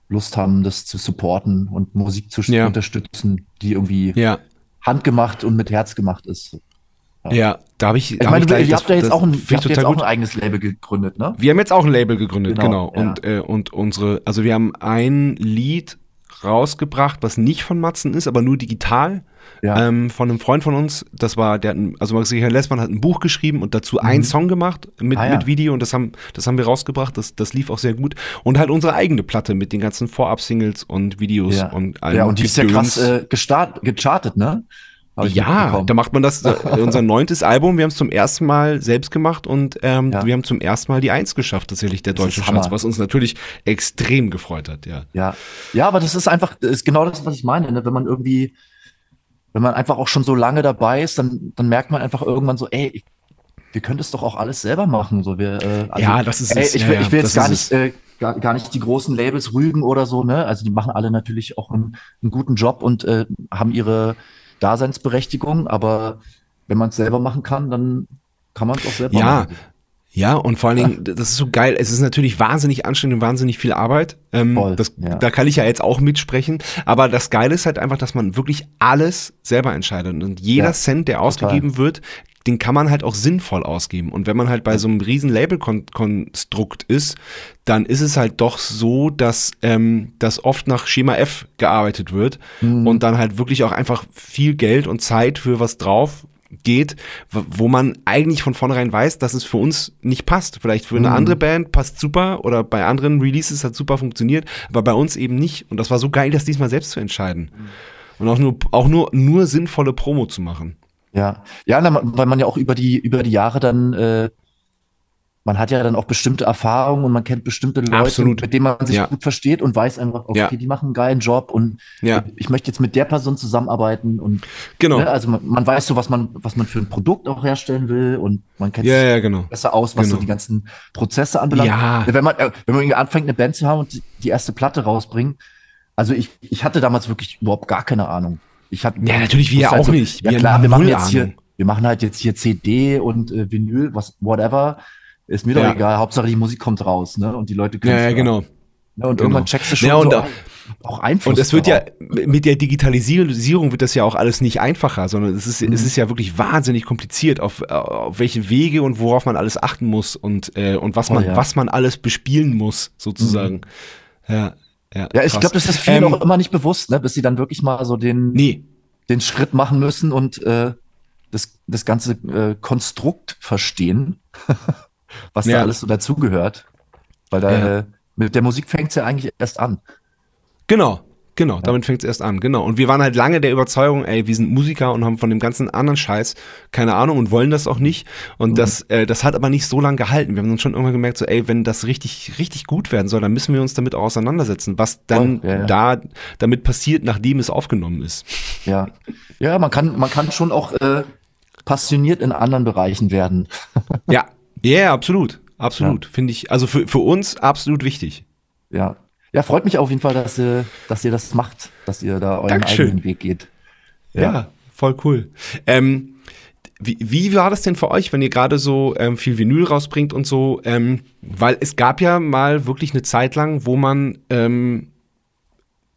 Lust haben, das zu supporten und Musik zu Ja. unterstützen, die irgendwie Ja, handgemacht und mit Herz gemacht ist. ja. Da habe ich, Ich hab meine, gleich ihr habt ja jetzt auch ein, ich habt jetzt auch ein eigenes Label gegründet, ne? Wir haben jetzt auch ein Label gegründet, genau. Genau, ja. Und, äh, und unsere, also wir haben ein Lied rausgebracht, was nicht von Matzen ist, aber nur digital. Ja. Ähm, von einem Freund von uns, das war, der hat ein, also Maximilian Lessmann hat ein Buch geschrieben und dazu einen Song gemacht mit, Ah, ja. mit Video und das haben, das haben wir rausgebracht, das, das lief auch sehr gut. Und halt unsere eigene Platte mit den ganzen Vorab-Singles und Videos ja. und allem ja, und die ist ja krass äh, gechartet, ne? Ja, da macht man das, äh, unser neuntes Album, wir haben es zum ersten Mal selbst gemacht und ähm, Ja. wir haben zum ersten Mal die Eins geschafft, tatsächlich der Das deutsche Schatz, was uns natürlich extrem gefreut hat, ja. Ja, ja, aber das ist einfach, das ist genau das, was ich meine. Ne? Wenn man irgendwie, wenn man einfach auch schon so lange dabei ist, dann, dann merkt man einfach irgendwann so, ey, ich, wir können das doch auch alles selber machen. So, wir, äh, also, Ja, das ist ey, es. ich will, ich will jetzt gar nicht, äh, gar, gar nicht die großen Labels rügen oder so, ne? Also die machen alle natürlich auch einen, einen guten Job und äh, haben ihre Daseinsberechtigung, aber wenn man es selber machen kann, dann kann man es auch selber Ja, machen. ja, und vor allen Dingen, das ist so geil. Es ist natürlich wahnsinnig anstrengend und wahnsinnig viel Arbeit. Ähm, Voll, das, ja. Da kann ich ja jetzt auch mitsprechen. Aber das Geile ist halt einfach, dass man wirklich alles selber entscheidet. Und jeder Ja, Cent, der ausgegeben wird, den kann man halt auch sinnvoll ausgeben. Und wenn man halt bei so einem riesen Label-Konstrukt ist, dann ist es halt doch so, dass, ähm, dass oft nach Schema F gearbeitet wird Mhm. und dann halt wirklich auch einfach viel Geld und Zeit für was drauf geht, wo man eigentlich von vornherein weiß, dass es für uns nicht passt. Vielleicht für eine Mhm. andere Band passt super oder bei anderen Releases hat super funktioniert, aber bei uns eben nicht. Und das war so geil, das diesmal selbst zu entscheiden. Und auch nur, auch nur, nur sinnvolle Promo zu machen. Ja, ja, weil man ja auch über die, über die Jahre dann, äh, man hat ja dann auch bestimmte Erfahrungen und man kennt bestimmte Leute, Absolut. mit denen man sich Ja. gut versteht und weiß einfach, okay, Ja. die machen einen geilen Job und Ja. ich möchte jetzt mit der Person zusammenarbeiten und Genau. ne, also man, man weiß so, was man, was man für ein Produkt auch herstellen will und man kennt Ja, sich genau. besser aus, was Genau. so die ganzen Prozesse anbelangt. Ja. Wenn man, äh, wenn man anfängt, eine Band zu haben und die- die erste Platte rausbringen, also ich, ich hatte damals wirklich überhaupt gar keine Ahnung. Ich hatte, Ja, natürlich, wir auch so, nicht. Ja Wir klar, wir machen jetzt hier, wir machen halt jetzt hier CD und äh, Vinyl, was, whatever. Ist mir doch Ja. egal. Hauptsache die Musik kommt raus, ne? Und die Leute können Ja, ja, genau. Ne? Und Genau. irgendwann checkst du schon Ja, und so, da- auch Einfluss. Und es wird ja, mit der Digitalisierung wird das ja auch alles nicht einfacher, sondern es ist, Mhm. es ist ja wirklich wahnsinnig kompliziert, auf, auf welche Wege und worauf man alles achten muss und, äh, und was Oh, man, ja. was man alles bespielen muss, sozusagen. Ja, ja. Ja, ich glaube, das ist vielen Ähm, auch immer nicht bewusst, ne? Bis sie dann wirklich mal so den, Nee, den Schritt machen müssen und äh, das, das ganze äh, Konstrukt verstehen, was Ja. da alles so dazugehört. Weil da Ja. äh, mit der Musik fängt's ja eigentlich erst an. Genau, genau, damit fängt es erst an, genau. Und wir waren halt lange der Überzeugung, ey, wir sind Musiker und haben von dem ganzen anderen Scheiß keine Ahnung und wollen das auch nicht. Und das, äh, das hat aber nicht so lange gehalten. Wir haben dann schon irgendwann gemerkt, so, ey, wenn das richtig, richtig gut werden soll, dann müssen wir uns damit auch auseinandersetzen, was dann ja, ja. da damit passiert, nachdem es aufgenommen ist. Ja, ja, man kann, man kann schon auch äh, passioniert in anderen Bereichen werden. Ja, ja, yeah, absolut, absolut, finde ich. Also für, für uns absolut wichtig. Ja, ja, freut mich auf jeden Fall, dass ihr, dass ihr das macht, dass ihr da euren Dankeschön. eigenen Weg geht. Ja, voll cool. Ähm, wie, wie war das denn für euch, wenn ihr gerade so ähm, viel Vinyl rausbringt und so? Ähm, weil es gab ja mal wirklich eine Zeit lang, wo man, ähm,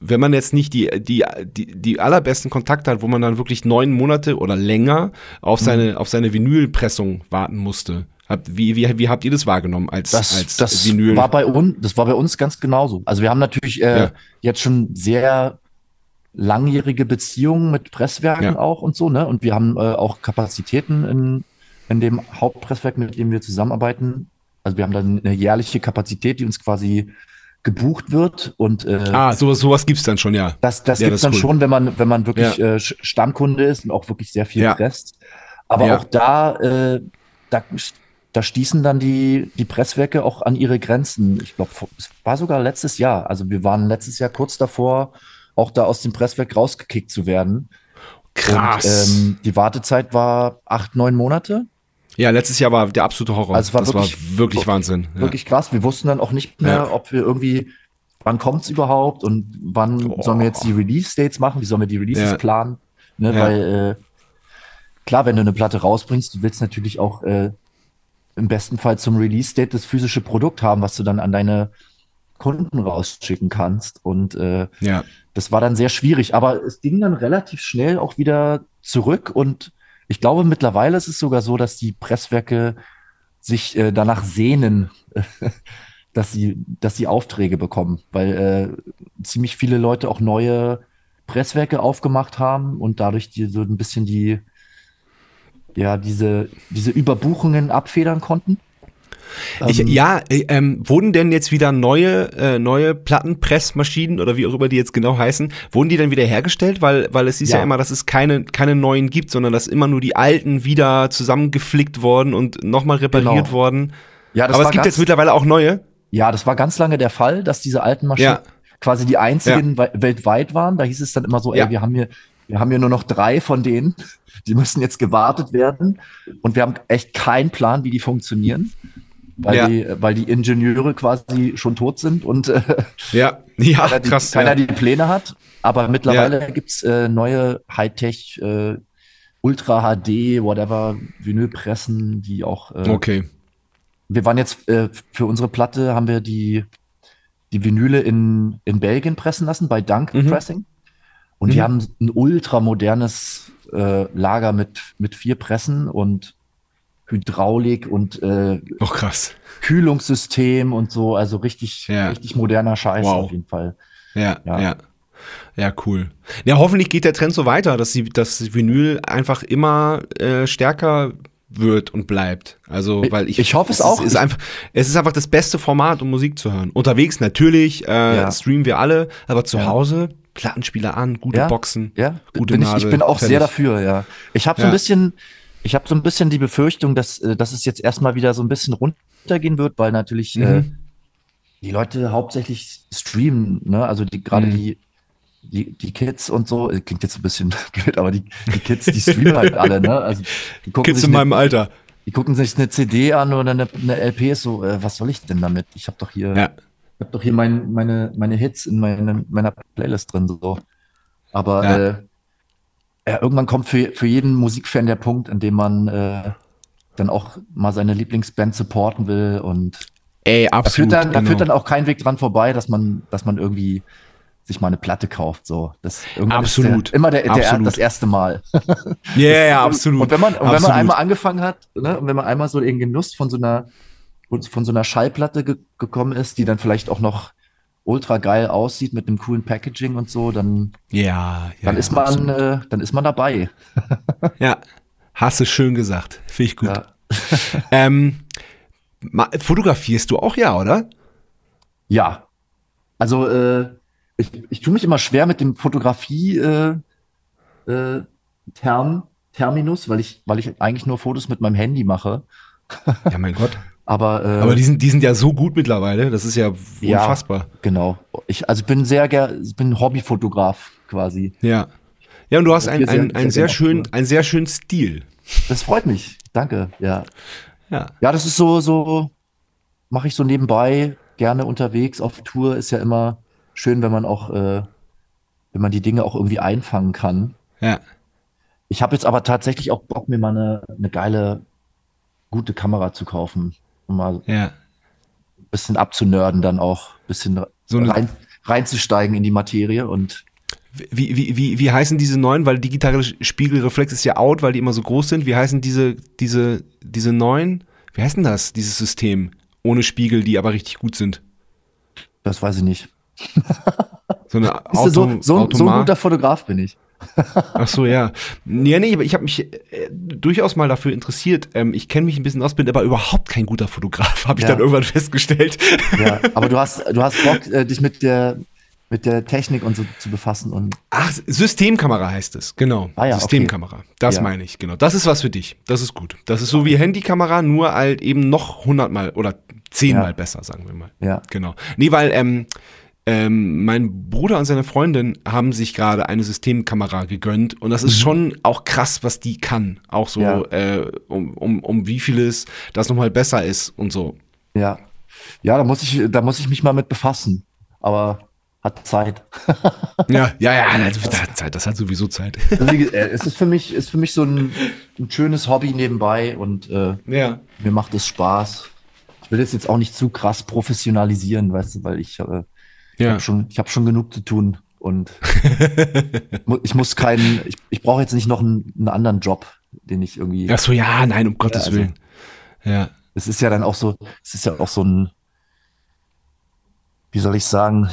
wenn man jetzt nicht die, die, die, die allerbesten Kontakte hat, wo man dann wirklich neun Monate oder länger auf Mhm. seine, auf seine Vinylpressung warten musste. Wie, wie, wie habt ihr das wahrgenommen als, Das, als das Vinyl? war bei uns, das war bei uns ganz genauso. Also wir haben natürlich äh, Ja. jetzt schon sehr langjährige Beziehungen mit Presswerken Ja. auch und so, ne? Und wir haben äh, auch Kapazitäten in, in dem Hauptpresswerk, mit dem wir zusammenarbeiten. Also wir haben dann eine jährliche Kapazität, die uns quasi gebucht wird und äh, ah, sowas, sowas gibt's dann schon, ja. Das, das Ja, gibt's das dann cool. schon, wenn man, wenn man wirklich äh, Sch- Stammkunde ist und auch wirklich sehr viel Ja. presst. Aber Ja. auch da, äh, da, da stießen dann die, die Presswerke auch an ihre Grenzen. Ich glaube, es war sogar letztes Jahr. Also wir waren letztes Jahr kurz davor, auch da aus dem Presswerk rausgekickt zu werden. Krass. Und, ähm, die Wartezeit war acht, neun Monate. Ja, letztes Jahr war der absolute Horror. Also es war das wirklich- war wirklich Wahnsinn. Ja. Wirklich krass. Wir wussten dann auch nicht mehr, Ja. ob wir irgendwie wann kommt's überhaupt und wann Oh. sollen wir jetzt die Release-Dates machen, wie sollen wir die Releases Ja. planen? Ne. Weil äh, klar, wenn du eine Platte rausbringst, du willst natürlich auch äh, im besten Fall zum Release-Date das physische Produkt haben, was du dann an deine Kunden rausschicken kannst. Und äh, Ja. das war dann sehr schwierig, aber es ging dann relativ schnell auch wieder zurück und ich glaube, mittlerweile ist es sogar so, dass die Presswerke sich äh, danach sehnen, dass sie, dass sie Aufträge bekommen, weil äh, ziemlich viele Leute auch neue Presswerke aufgemacht haben und dadurch die, so ein bisschen die, ja, diese, diese Überbuchungen abfedern konnten. Ich, Ähm, ja, äh, ähm, wurden denn jetzt wieder neue, äh, neue Plattenpressmaschinen oder wie auch immer die jetzt genau heißen, wurden die dann wieder hergestellt? Weil, weil es hieß ja. Ja. immer, dass es keine, keine neuen gibt, sondern dass immer nur die alten wieder zusammengeflickt worden und nochmal repariert Genau. worden. ja, das Aber es gibt jetzt mittlerweile auch neue. Ja, das war ganz lange der Fall, dass diese alten Maschinen Ja. quasi die einzigen wei- weltweit waren. Da hieß es dann immer so, Ja. ey, wir haben hier, wir haben hier nur noch drei von denen. Die müssen jetzt gewartet werden. Und wir haben echt keinen Plan, wie die funktionieren. Weil, Ja. die, weil die Ingenieure quasi schon tot sind und äh, Ja, ja, keiner, die, krass. keiner ja. die Pläne hat. Aber mittlerweile gibt's äh, neue Hightech, äh, Ultra HD, whatever, Vinylpressen, die auch äh, Okay. wir waren jetzt äh, für unsere Platte haben wir die, die Vinyle in, in Belgien pressen lassen, bei Dunk Mhm. Pressing. Und die Mhm. haben ein ultramodernes äh, Lager mit, mit vier Pressen und Hydraulik und äh, Oh, krass. Kühlungssystem und so. Also richtig, Ja. richtig moderner Scheiß Wow. auf jeden Fall. Ja, ja. Ja. ja. cool. Ja, hoffentlich geht der Trend so weiter, dass sie, dass Vinyl einfach immer äh, stärker wird und bleibt. Also, Ich- weil ich, ich hoffe es ist, auch. Ist Ich- einfach, es ist einfach das beste Format, um Musik zu hören. Unterwegs natürlich, äh, Ja. streamen wir alle, aber zu Ja. Hause Plattenspieler an, gute Ja. Boxen. Ja, Gute bin ich, Nadel, ich bin auch fertig. sehr dafür, ja. Ich habe so ein bisschen, ich habe so ein bisschen die Befürchtung, dass, äh, dass es jetzt erstmal wieder so ein bisschen runtergehen wird, weil natürlich äh, Mhm. die Leute hauptsächlich streamen, ne? Also die gerade Mhm. die, die, die Kids und so, äh, klingt jetzt ein bisschen blöd, aber die, die Kids, die streamen halt alle, ne? Also die gucken, Kids sich in eine, meinem Alter. die gucken sich eine CD an oder eine, eine LP, ist so, äh, was soll ich denn damit? Ich habe doch hier, Ja. ich habe doch hier mein, meine, meine Hits in meine, meiner Playlist drin, so. Aber Ja. äh, ja, irgendwann kommt für, für jeden Musikfan der Punkt, in dem man äh, dann auch mal seine Lieblingsband supporten will und Ey, da absolut. führt dann, da genau. führt dann auch kein Weg dran vorbei, dass man, dass man irgendwie sich mal eine Platte kauft. So, das Absolut. Ist der, immer der, der Absolut. das erste Mal. Ja, ja, ja, absolut. Und wenn man, und wenn man Absolut. einmal angefangen hat, ne, und wenn man einmal so den Genuss von so einer von so einer Schallplatte ge gekommen ist, die dann vielleicht auch noch ultra geil aussieht mit einem coolen Packaging und so, dann, Ja, ja. dann ist man, äh, dann ist man dabei. Ja, hast du schön gesagt. Finde ich gut. Ja. Ähm, fotografierst du auch, ja, oder? Ja. Also äh, ich, ich tue mich immer schwer mit dem Fotografie äh, äh, Term, Terminus, weil ich, weil ich eigentlich nur Fotos mit meinem Handy mache. Ja, mein Gott. Aber, äh, Aber die sind, die sind ja so gut mittlerweile, das ist ja Ja. unfassbar. genau. Ich, also bin sehr ger ich bin Hobbyfotograf quasi. Ja. Ja, und du hast einen, einen, einen sehr sehr gerne schön, einen sehr schönen Stil. Das freut mich. Danke. Ja. Ja. Ja, das ist so, so, mache ich so nebenbei, gerne unterwegs auf Tour. Ist ja immer schön, wenn man auch, äh, wenn man die Dinge auch irgendwie einfangen kann. Ja. Ich habe jetzt aber tatsächlich auch Bock, mir mal eine, eine geile, gute Kamera zu kaufen. Um mal ein Ja. bisschen abzunörden, dann auch ein bisschen So rein, reinzusteigen in die Materie. Und Wie, wie, wie, wie heißen diese neuen? Weil digitale Spiegelreflex ist ja out, weil die immer so groß sind. Wie heißen diese, diese, diese neuen? Wie heißt denn das, dieses System? Ohne Spiegel, die aber richtig gut sind. das weiß ich nicht. So eine du, so, so, so ein guter Fotograf bin ich. Ach so, ja. Nee, aber ich habe mich äh, durchaus mal dafür interessiert. Ähm, ich kenne mich ein bisschen aus, bin aber überhaupt kein guter Fotograf, habe ich Ja. dann irgendwann festgestellt. Ja, aber du hast, du hast Bock, äh, dich mit der, mit der Technik und so zu befassen und Ach, Systemkamera heißt es, genau. Ah ja, okay. Systemkamera. Das Ja. meine ich, genau. Das ist was für dich. Das ist gut. Das ist so wie Handykamera, nur halt eben noch hundertmal oder zehnmal besser, sagen wir mal. ja. Genau. Nee, weil ähm, ähm, mein Bruder und seine Freundin haben sich gerade eine Systemkamera gegönnt und das ist schon auch krass, was die kann. Auch so, Mhm. Ja. äh, um, um, um wie vieles das nochmal besser ist und so. Ja. Ja, da muss ich, da muss ich mich mal mit befassen. aber hat Zeit. Ja, ja, ja, das, das hat Zeit, das hat sowieso Zeit. Also, äh, es ist für mich, ist für mich so ein, ein schönes Hobby nebenbei und äh, Ja. mir macht es Spaß. Ich will das jetzt auch nicht zu krass professionalisieren, weißt du, weil ich, äh, ich Ja. habe schon, ich hab schon genug zu tun und ich muss keinen, ich, ich brauche jetzt nicht noch einen, einen anderen Job, den ich irgendwie. Ach so, ja, nein, um Gottes also- Willen. Ja. Es ist ja dann auch so, es ist ja auch so ein, wie soll ich sagen,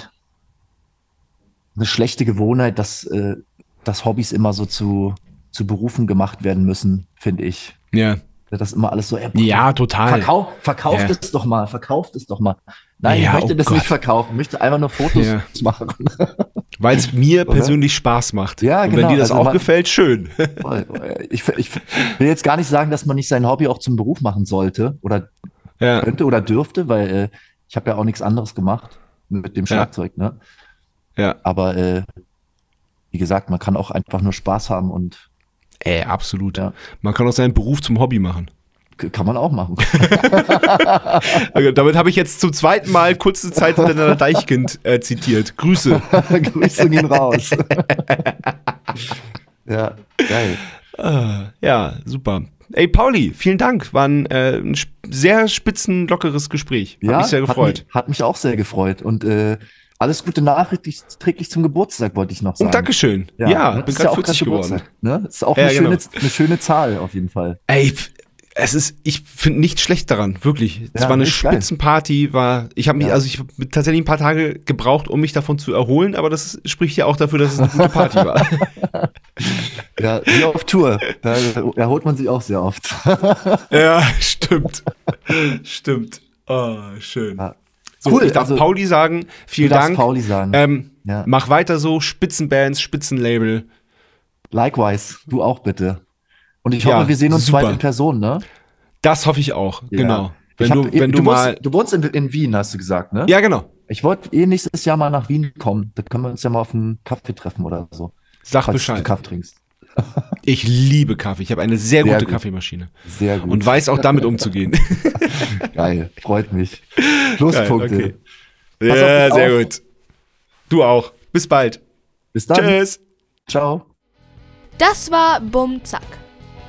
eine schlechte Gewohnheit, dass, äh, dass Hobbys immer so zu, zu Berufen gemacht werden müssen, finde ich. Ja. Das immer alles so, ey, Ja, total. verkauf, verkauft Ja. es doch mal, verkauft es doch mal. Nein, Ja, ich möchte oh das Gott. nicht verkaufen, ich möchte einfach nur Fotos Ja. machen. Weil es mir Oder? persönlich Spaß macht. Ja, Und wenn genau, dir das also auch man- gefällt, schön. ich, ich will jetzt gar nicht sagen, dass man nicht sein Hobby auch zum Beruf machen sollte oder ja. könnte oder dürfte, weil äh, ich habe ja auch nichts anderes gemacht mit dem. Schlagzeug, ne? Ja. Aber äh, wie gesagt, man kann auch einfach nur Spaß haben und Ey, absolut. Man kann auch seinen Beruf zum Hobby machen. Kann man auch machen. Damit habe ich jetzt zum zweiten Mal kurze Zeit hintereinander Deichkind äh, zitiert. Grüße. Grüße gehen raus. ja, geil. Ah, ja, super. Ey, Pauli, vielen Dank. War ein, äh, ein sehr spitzen, lockeres Gespräch. Hat ja, mich sehr gefreut. Hat mich, hat mich auch sehr gefreut. Und äh, alles Gute nachträglich träglich zum Geburtstag, wollte ich noch sagen. Und Dankeschön. Ja, ne? bin gerade auch 40 grad geworden. Ne? Ist auch Ja, eine, genau. schöne, eine schöne Zahl auf jeden Fall. Ey, es ist, ich finde nichts schlecht daran, wirklich. Es Ja, war eine. Spitzenparty, war, ich habe mich, Ja. also ich habe tatsächlich ein paar Tage gebraucht, um mich davon zu erholen, aber das spricht ja auch dafür, dass es eine gute Party war. Ja, wie auf Tour. Da erholt man sich auch sehr oft. ja, stimmt. stimmt. Oh, schön. Ja. So, Cool, ich darf also- Pauli sagen, vielen du Dank. Pauli sagen. Ähm, Ja. Mach weiter so, Spitzenbands, Spitzenlabel. Likewise, du auch bitte. Und ich Ja, hoffe, wir sehen uns super. bald in Person, ne? Das hoffe ich auch, Ja. genau. Wenn Ich du, hab- wenn du, du, mal. wohnst, du wohnst in, in Wien, hast du gesagt, ne? Ja, genau. Ich wollte eh nächstes Jahr mal nach Wien kommen. Da können wir uns ja mal auf einen Kaffee treffen oder so. Sag falls du Bescheid. Kaffee trinkst. Ich liebe Kaffee. Ich habe eine sehr, Sehr gute gut. Kaffeemaschine. Sehr gut. Und weiß auch damit umzugehen. Geil, freut mich. Pluspunkte. Geil, okay. Ja, sehr auf. gut. Du auch. Bis bald. Bis dann. Tschüss. Ciao. Das war Bum Zack.